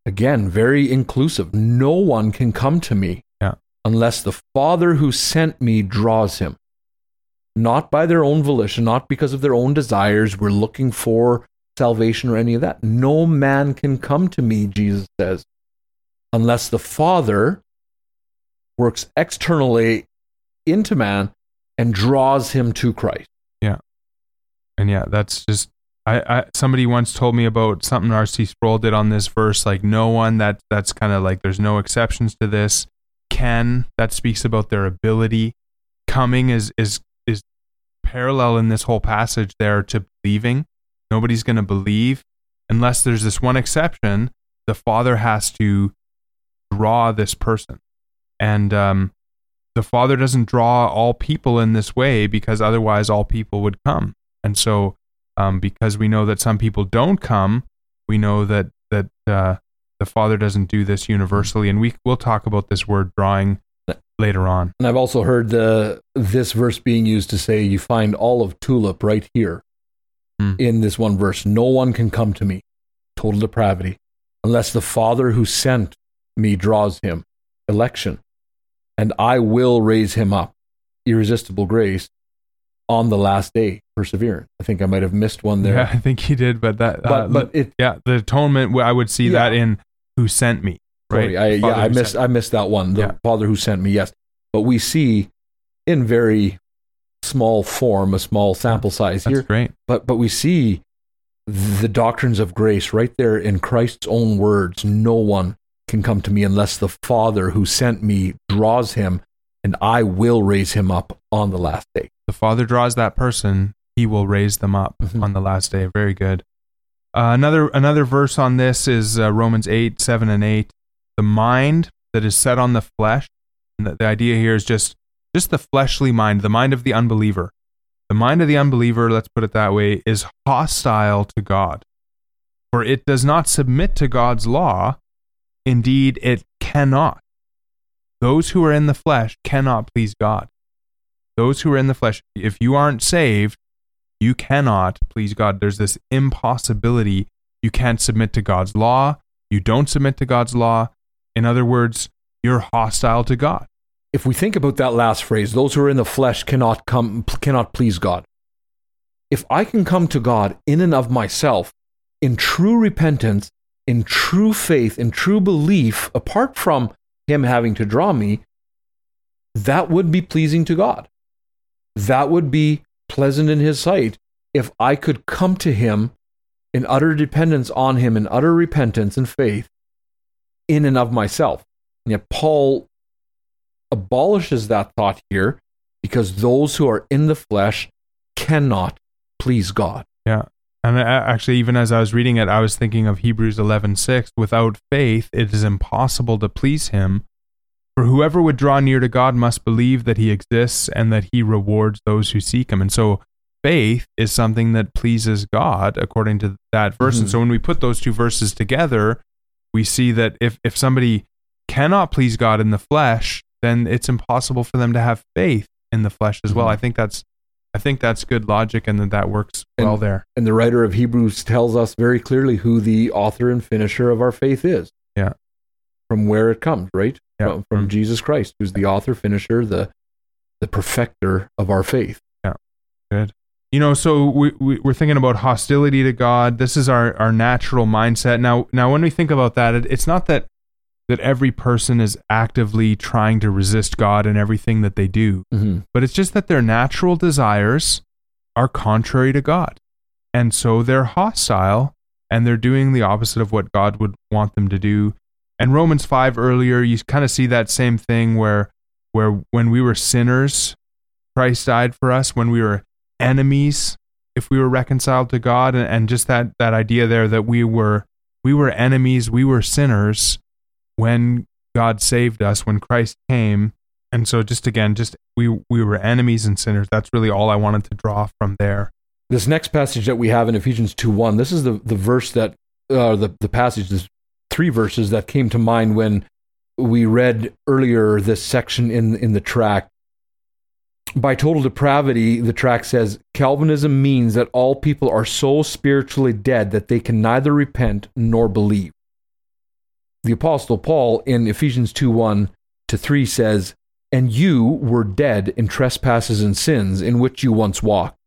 again, very inclusive, no one can come to me Yeah. unless the Father who sent me draws him. Not by their own volition, not because of their own desires. We're looking for salvation or any of that. No man can come to me, Jesus says, unless the Father works externally into man and draws him to Christ. And yeah, that's just I, I somebody once told me about something R.C. Sproul did on this verse. Like no one that that's kind of like there's no exceptions to this. Can that speaks about their ability. Coming is is is parallel in this whole passage there to believing. Nobody's going to believe unless there's this one exception. The Father has to draw this person, and um, the Father doesn't draw all people in this way because otherwise all people would come. And so um, because we know that some people don't come. We know that that uh, the Father doesn't do this universally, and we will talk about this word drawing later on. And I've also heard the this verse being used to say you find all of tulip right here mm. in this one verse. No one can come to me, total depravity, unless the Father who sent me draws him. Election, and I will raise him up. Irresistible grace on the last day perseverance. I think I might have missed one there. Yeah, I think he did, but that but, uh, but it yeah, the atonement I would see yeah. that in who sent me. Right? Sorry, I, yeah, I missed I missed that one. The yeah. Father who sent me, yes. But we see in very small form, a small sample size That's here. Great. But but we see the doctrines of grace right there in Christ's own words. No one can come to me unless the Father who sent me draws him, and I will raise him up on the last day the Father draws that person, he will raise them up mm-hmm. on the last day. Very good. Uh, another another verse on this is uh, Romans 8, 7 and 8. The mind that is set on the flesh, and the, the idea here is just just the fleshly mind, the mind of the unbeliever. The mind of the unbeliever, let's put it that way, is hostile to God. For it does not submit to God's law. Indeed, it cannot. Those who are in the flesh cannot please God those who are in the flesh, if you aren't saved, you cannot please God. There's this impossibility. You can't submit to God's law. You don't submit to God's law. In other words, you're hostile to God. If we think about that last phrase, those who are in the flesh cannot come cannot please God. If I can come to God in and of myself in true repentance, in true faith, in true belief, apart from him having to draw me, that would be pleasing to God that would be pleasant in his sight if I could come to him in utter dependence on him, in utter repentance and faith in and of myself. And yet, Paul abolishes that thought here because those who are in the flesh cannot please God. Yeah. And actually, even as I was reading it, I was thinking of Hebrews 11 6. Without faith, it is impossible to please him. For whoever would draw near to God must believe that he exists and that he rewards those who seek him. And so faith is something that pleases God according to that verse. Mm-hmm. And so when we put those two verses together, we see that if, if somebody cannot please God in the flesh, then it's impossible for them to have faith in the flesh as mm-hmm. well. I think that's I think that's good logic and that that works well there. And the writer of Hebrews tells us very clearly who the author and finisher of our faith is. Yeah. From where it comes, right? yeah. from, from mm-hmm. Jesus Christ, who's the author, finisher, the the perfecter of our faith. Yeah, good. You know, so we, we we're thinking about hostility to God. This is our our natural mindset. Now, now when we think about that, it, it's not that that every person is actively trying to resist God in everything that they do, mm-hmm. but it's just that their natural desires are contrary to God, and so they're hostile and they're doing the opposite of what God would want them to do. And Romans 5 earlier, you kind of see that same thing where where when we were sinners, Christ died for us, when we were enemies, if we were reconciled to God and, and just that that idea there that we were we were enemies, we were sinners when God saved us, when Christ came. And so just again, just we we were enemies and sinners. That's really all I wanted to draw from there. This next passage that we have in Ephesians 2 1, this is the, the verse that uh, the, the passage, this three verses that came to mind when we read earlier this section in, in the tract. By total depravity, the tract says Calvinism means that all people are so spiritually dead that they can neither repent nor believe. The Apostle Paul in Ephesians 2 1 to 3 says, And you were dead in trespasses and sins in which you once walked,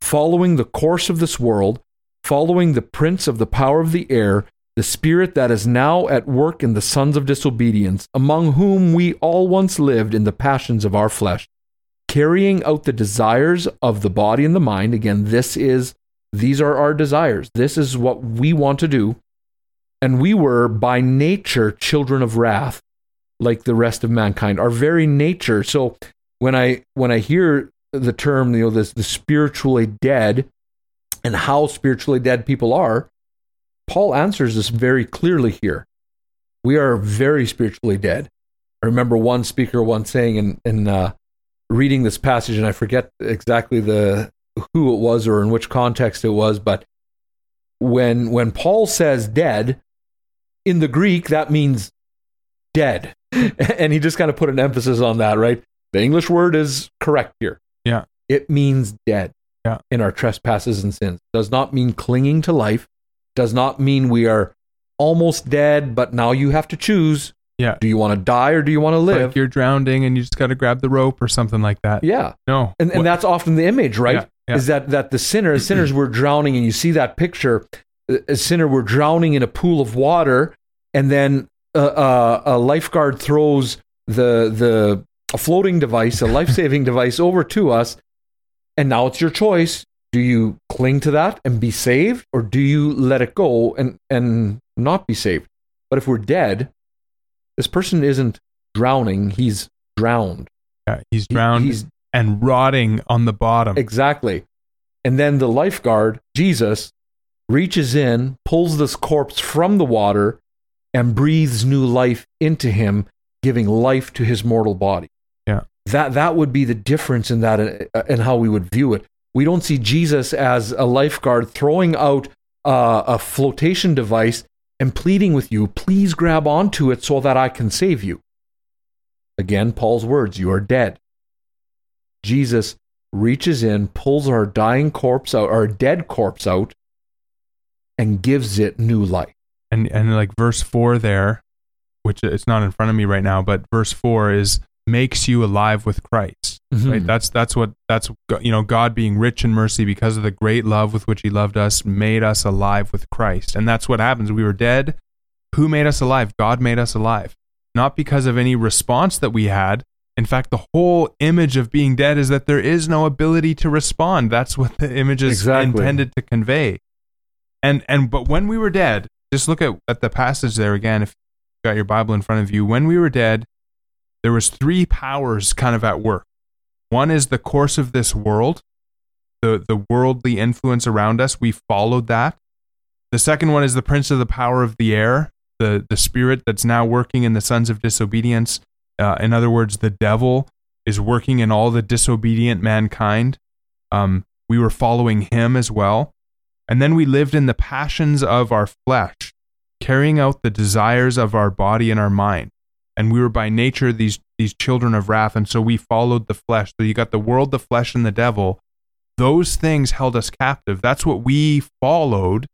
following the course of this world, following the prince of the power of the air the spirit that is now at work in the sons of disobedience, among whom we all once lived in the passions of our flesh, carrying out the desires of the body and the mind. Again, this is These are our desires. This is what we want to do. And we were by nature children of wrath, like the rest of mankind, our very nature. So when I when I hear the term, you know, this the spiritually dead and how spiritually dead people are, Paul answers this very clearly here. We are very spiritually dead. I remember one speaker once saying in, in uh, reading this passage, and I forget exactly the who it was or in which context it was, but when when Paul says dead, in the Greek that means dead. and he just kind of put an emphasis on that, right? The English word is correct here. Yeah. It means dead. Yeah. In our trespasses and sins. Does not mean clinging to life. Does not mean we are almost dead, but now you have to choose. Yeah. Do you want to die or do you want to live? Like you're drowning and you just got to grab the rope or something like that. Yeah. No. And, and that's often the image, right? Yeah, yeah. Is that, that the sinner, sinners were drowning, and you see that picture. A sinner were drowning in a pool of water, and then a, a, a lifeguard throws the the a floating device, a life saving device, over to us, and now it's your choice. Do you cling to that and be saved, or do you let it go and and not be saved? But if we're dead, this person isn't drowning; he's drowned. Yeah, he's He- drowned he's and rotting on the bottom. Exactly. And then the lifeguard, Jesus, reaches in, pulls this corpse from the water, and breathes new life into him, giving life to his mortal body. Yeah. That that would be the difference in that uh, and how we would view it. We don't see Jesus as a lifeguard throwing out uh, a flotation device and pleading with you, please grab onto it so that I can save you. Again, Paul's words, you are dead. Jesus reaches in, pulls our dying corpse out, our dead corpse out, and gives it new life. And and like verse 4 there which it's not in front of me right now but verse 4 is makes you alive with Christ. Right? Mhm. that's that's what that's you know God being rich in mercy because of the great love with which he loved us made us alive with Christ. And that's what happens. We were dead. Who made us alive? God made us alive. Not because of any response that we had. In fact the whole image of being dead is that there is no ability to respond. That's what the image is Exactly. intended to convey. And and but when we were dead just look at, at the passage there again if you've got your bible in front of you. When we were dead there was three powers kind of at work. One is the course of this world the the worldly influence around us. We followed that. The second one is the prince of the power of the air the the spirit that's now working in the sons of disobedience. Uh, in other words the devil is working in all the disobedient mankind. Um, we were following him as well and then we lived in the passions of our flesh, carrying out the desires of our body and our mind. And we were by nature these, these children of wrath. And so we followed the flesh. So you got the world, the flesh, and the devil. Those things held us captive. That's what we followed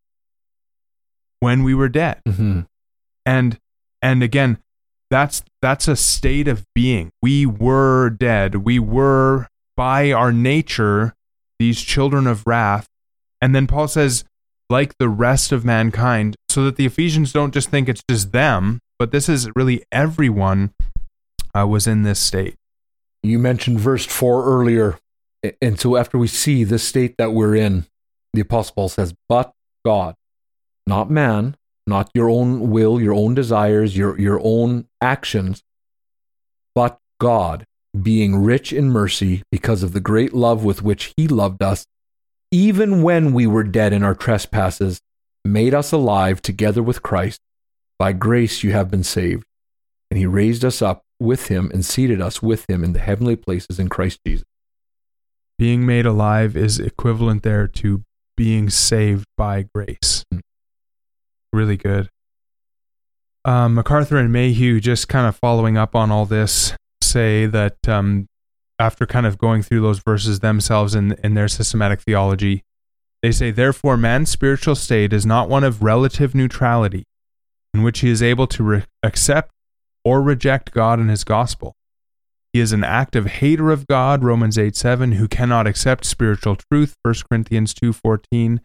when we were dead. Mhm. And and again, that's that's a state of being. We were dead. We were by our nature these children of wrath. And then Paul says, like the rest of mankind, so that the Ephesians don't just think it's just them, but this is really everyone uh, was in this state. You mentioned verse 4 earlier. And so after we see this state that we're in, the Apostle Paul says, But God, not man, not your own will, your own desires, your, your own actions, but God, being rich in mercy because of the great love with which he loved us, even when we were dead in our trespasses, made us alive together with Christ. By grace you have been saved. And he raised us up with him and seated us with him in the heavenly places in Christ Jesus. Being made alive is equivalent there to being saved by grace. Mm. Really good. Um, MacArthur and Mayhue, just kind of following up on all this, say that um, after kind of going through those verses themselves in, in their systematic theology, they say, therefore, man's spiritual state is not one of relative neutrality, in which he is able to re- accept or reject God and his gospel. He is an active hater of God, Romans 8 7, who cannot accept spiritual truth, 1 Corinthians two fourteen.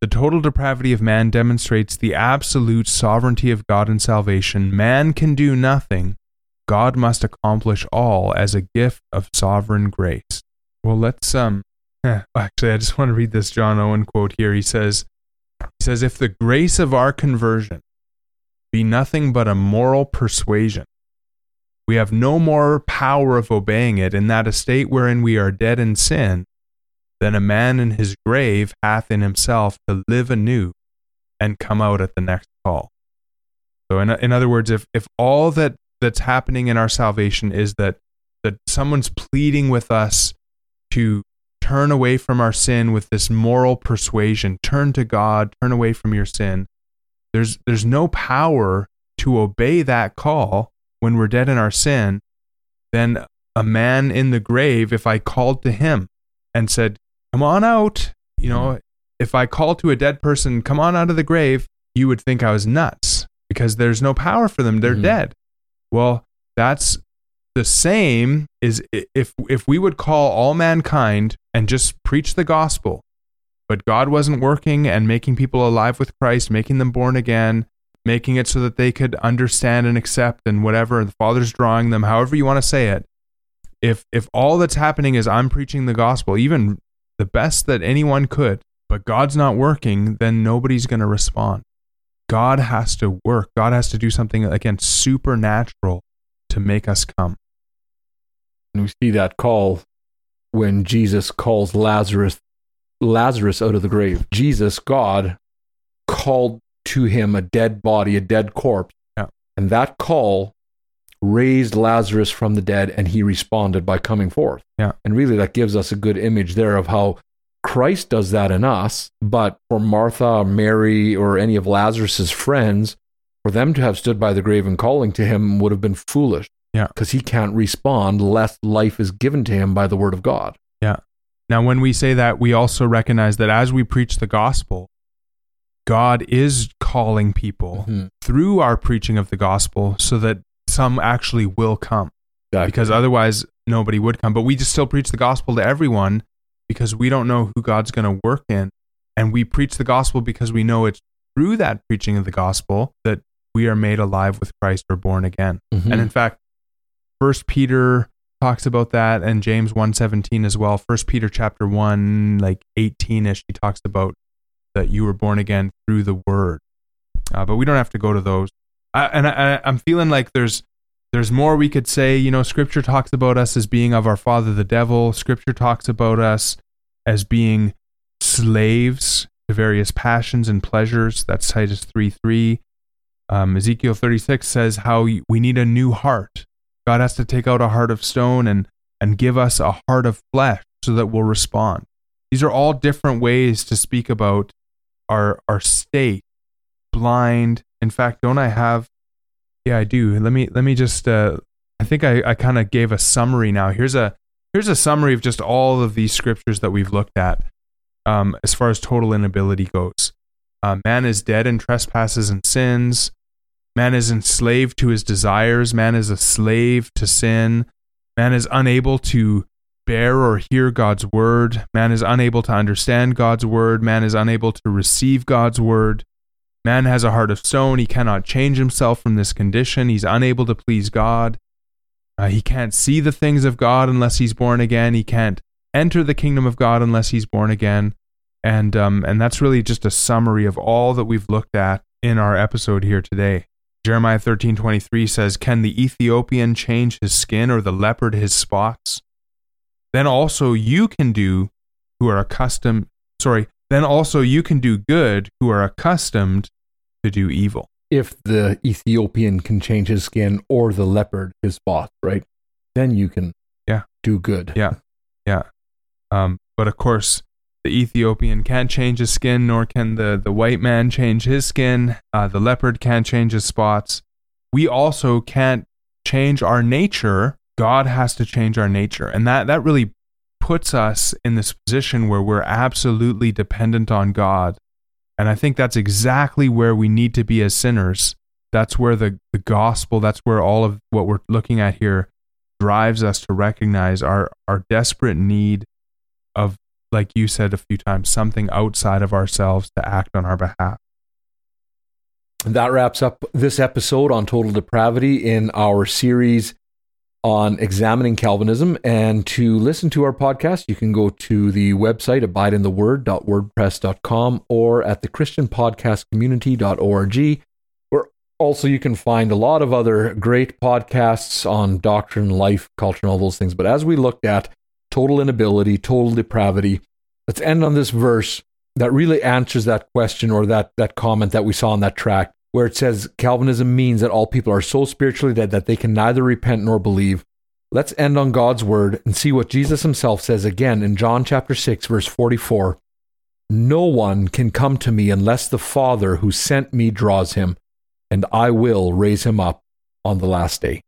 The total depravity of man demonstrates the absolute sovereignty of God in salvation. Man can do nothing. God must accomplish all as a gift of sovereign grace. Well, let's um actually, I just want to read this John Owen quote here. He says, he says, if the grace of our conversion be nothing but a moral persuasion, we have no more power of obeying it in that estate wherein we are dead in sin than a man in his grave hath in himself to live anew and come out at the next call. So, in, in other words, if, if all that, that's happening in our salvation is that, that someone's pleading with us to turn away from our sin with this moral persuasion, turn to God, turn away from your sin, there's, there's no power to obey that call when we're dead in our sin, then a man in the grave, if I called to him and said, Come on out, you know, if I called to a dead person, Come on out of the grave, you would think I was nuts because there's no power for them. They're mm-hmm. dead. Well, that's the same is if if we would call all mankind and just preach the gospel, but God wasn't working and making people alive with Christ, making them born again, making it so that they could understand and accept and whatever, the Father's drawing them, however you want to say it. If if all that's happening is I'm preaching the gospel, even the best that anyone could, but God's not working, then nobody's going to respond. God has to work. God has to do something again supernatural to make us come. And we see that call when Jesus calls Lazarus Lazarus out of the grave. Jesus, God, called to him a dead body, a dead corpse. Yeah. And that call raised Lazarus from the dead and he responded by coming forth. Yeah. And really that gives us a good image there of how Christ does that in us, but for Martha, Mary, or any of Lazarus's friends, for them to have stood by the grave and calling to him would have been foolish. Yeah. Because he can't respond lest life is given to him by the word of God. Yeah. Now, when we say that, we also recognize that as we preach the gospel, God is calling people mm-hmm. through our preaching of the gospel so that some actually will come. Exactly. Because otherwise, nobody would come. But we just still preach the gospel to everyone because we don't know who God's going to work in. And we preach the gospel because we know it's through that preaching of the gospel that we are made alive with Christ or born again. Mm-hmm. And in fact, First Peter talks about that and James 1:17 as well. First Peter chapter 1 like 18ish he talks about that you were born again through the word. Uh, but we don't have to go to those. I, and I, I'm feeling like there's there's more we could say. You know, Scripture talks about us as being of our father the devil. Scripture talks about us as being slaves to various passions and pleasures. That's Titus 3 3. Um, Ezekiel 36 says how we need a new heart. God has to take out a heart of stone and, and give us a heart of flesh so that we'll respond. These are all different ways to speak about our, our state, blind. In fact, don't I have? Yeah, I do. Let me let me just. Uh, I think I, I kind of gave a summary now. Here's a here's a summary of just all of these scriptures that we've looked at um, as far as total inability goes. Uh, man is dead in trespasses and sins. Man is enslaved to his desires. Man is a slave to sin. Man is unable to bear or hear God's word. Man is unable to understand God's word. Man is unable to receive God's word. Man has a heart of stone. He cannot change himself from this condition. He's unable to please God. Uh, he can't see the things of God unless he's born again. He can't enter the kingdom of God unless he's born again. And um, and that's really just a summary of all that we've looked at in our episode here today. Jeremiah 13:23 says, "Can the Ethiopian change his skin or the leopard his spots? Then also you can do who are accustomed, sorry, then also you can do good who are accustomed to do evil." If the Ethiopian can change his skin or the leopard his spots, right? Then you can yeah, do good. Yeah. Yeah. Um, but of course, the Ethiopian can't change his skin, nor can the, the white man change his skin. Uh, the leopard can't change his spots. We also can't change our nature. God has to change our nature. And that, that really puts us in this position where we're absolutely dependent on God. And I think that's exactly where we need to be as sinners. That's where the, the gospel, that's where all of what we're looking at here drives us to recognize our, our desperate need of like you said a few times, something outside of ourselves to act on our behalf. And that wraps up this episode on total depravity in our series on examining Calvinism. And to listen to our podcast, you can go to the website abideintheword.wordpress.com or at the christianpodcastcommunity.org, where also you can find a lot of other great podcasts on doctrine, life, culture, and all those things. But as we looked at total inability, total depravity, let's end on this verse that really answers that question or that, that comment that we saw on that tract where it says Calvinism means that all people are so spiritually dead that they can neither repent nor believe. Let's end on God's word and see what Jesus himself says again in John chapter 6 verse 44. No one can come to me unless the Father who sent me draws him, and I will raise him up on the last day.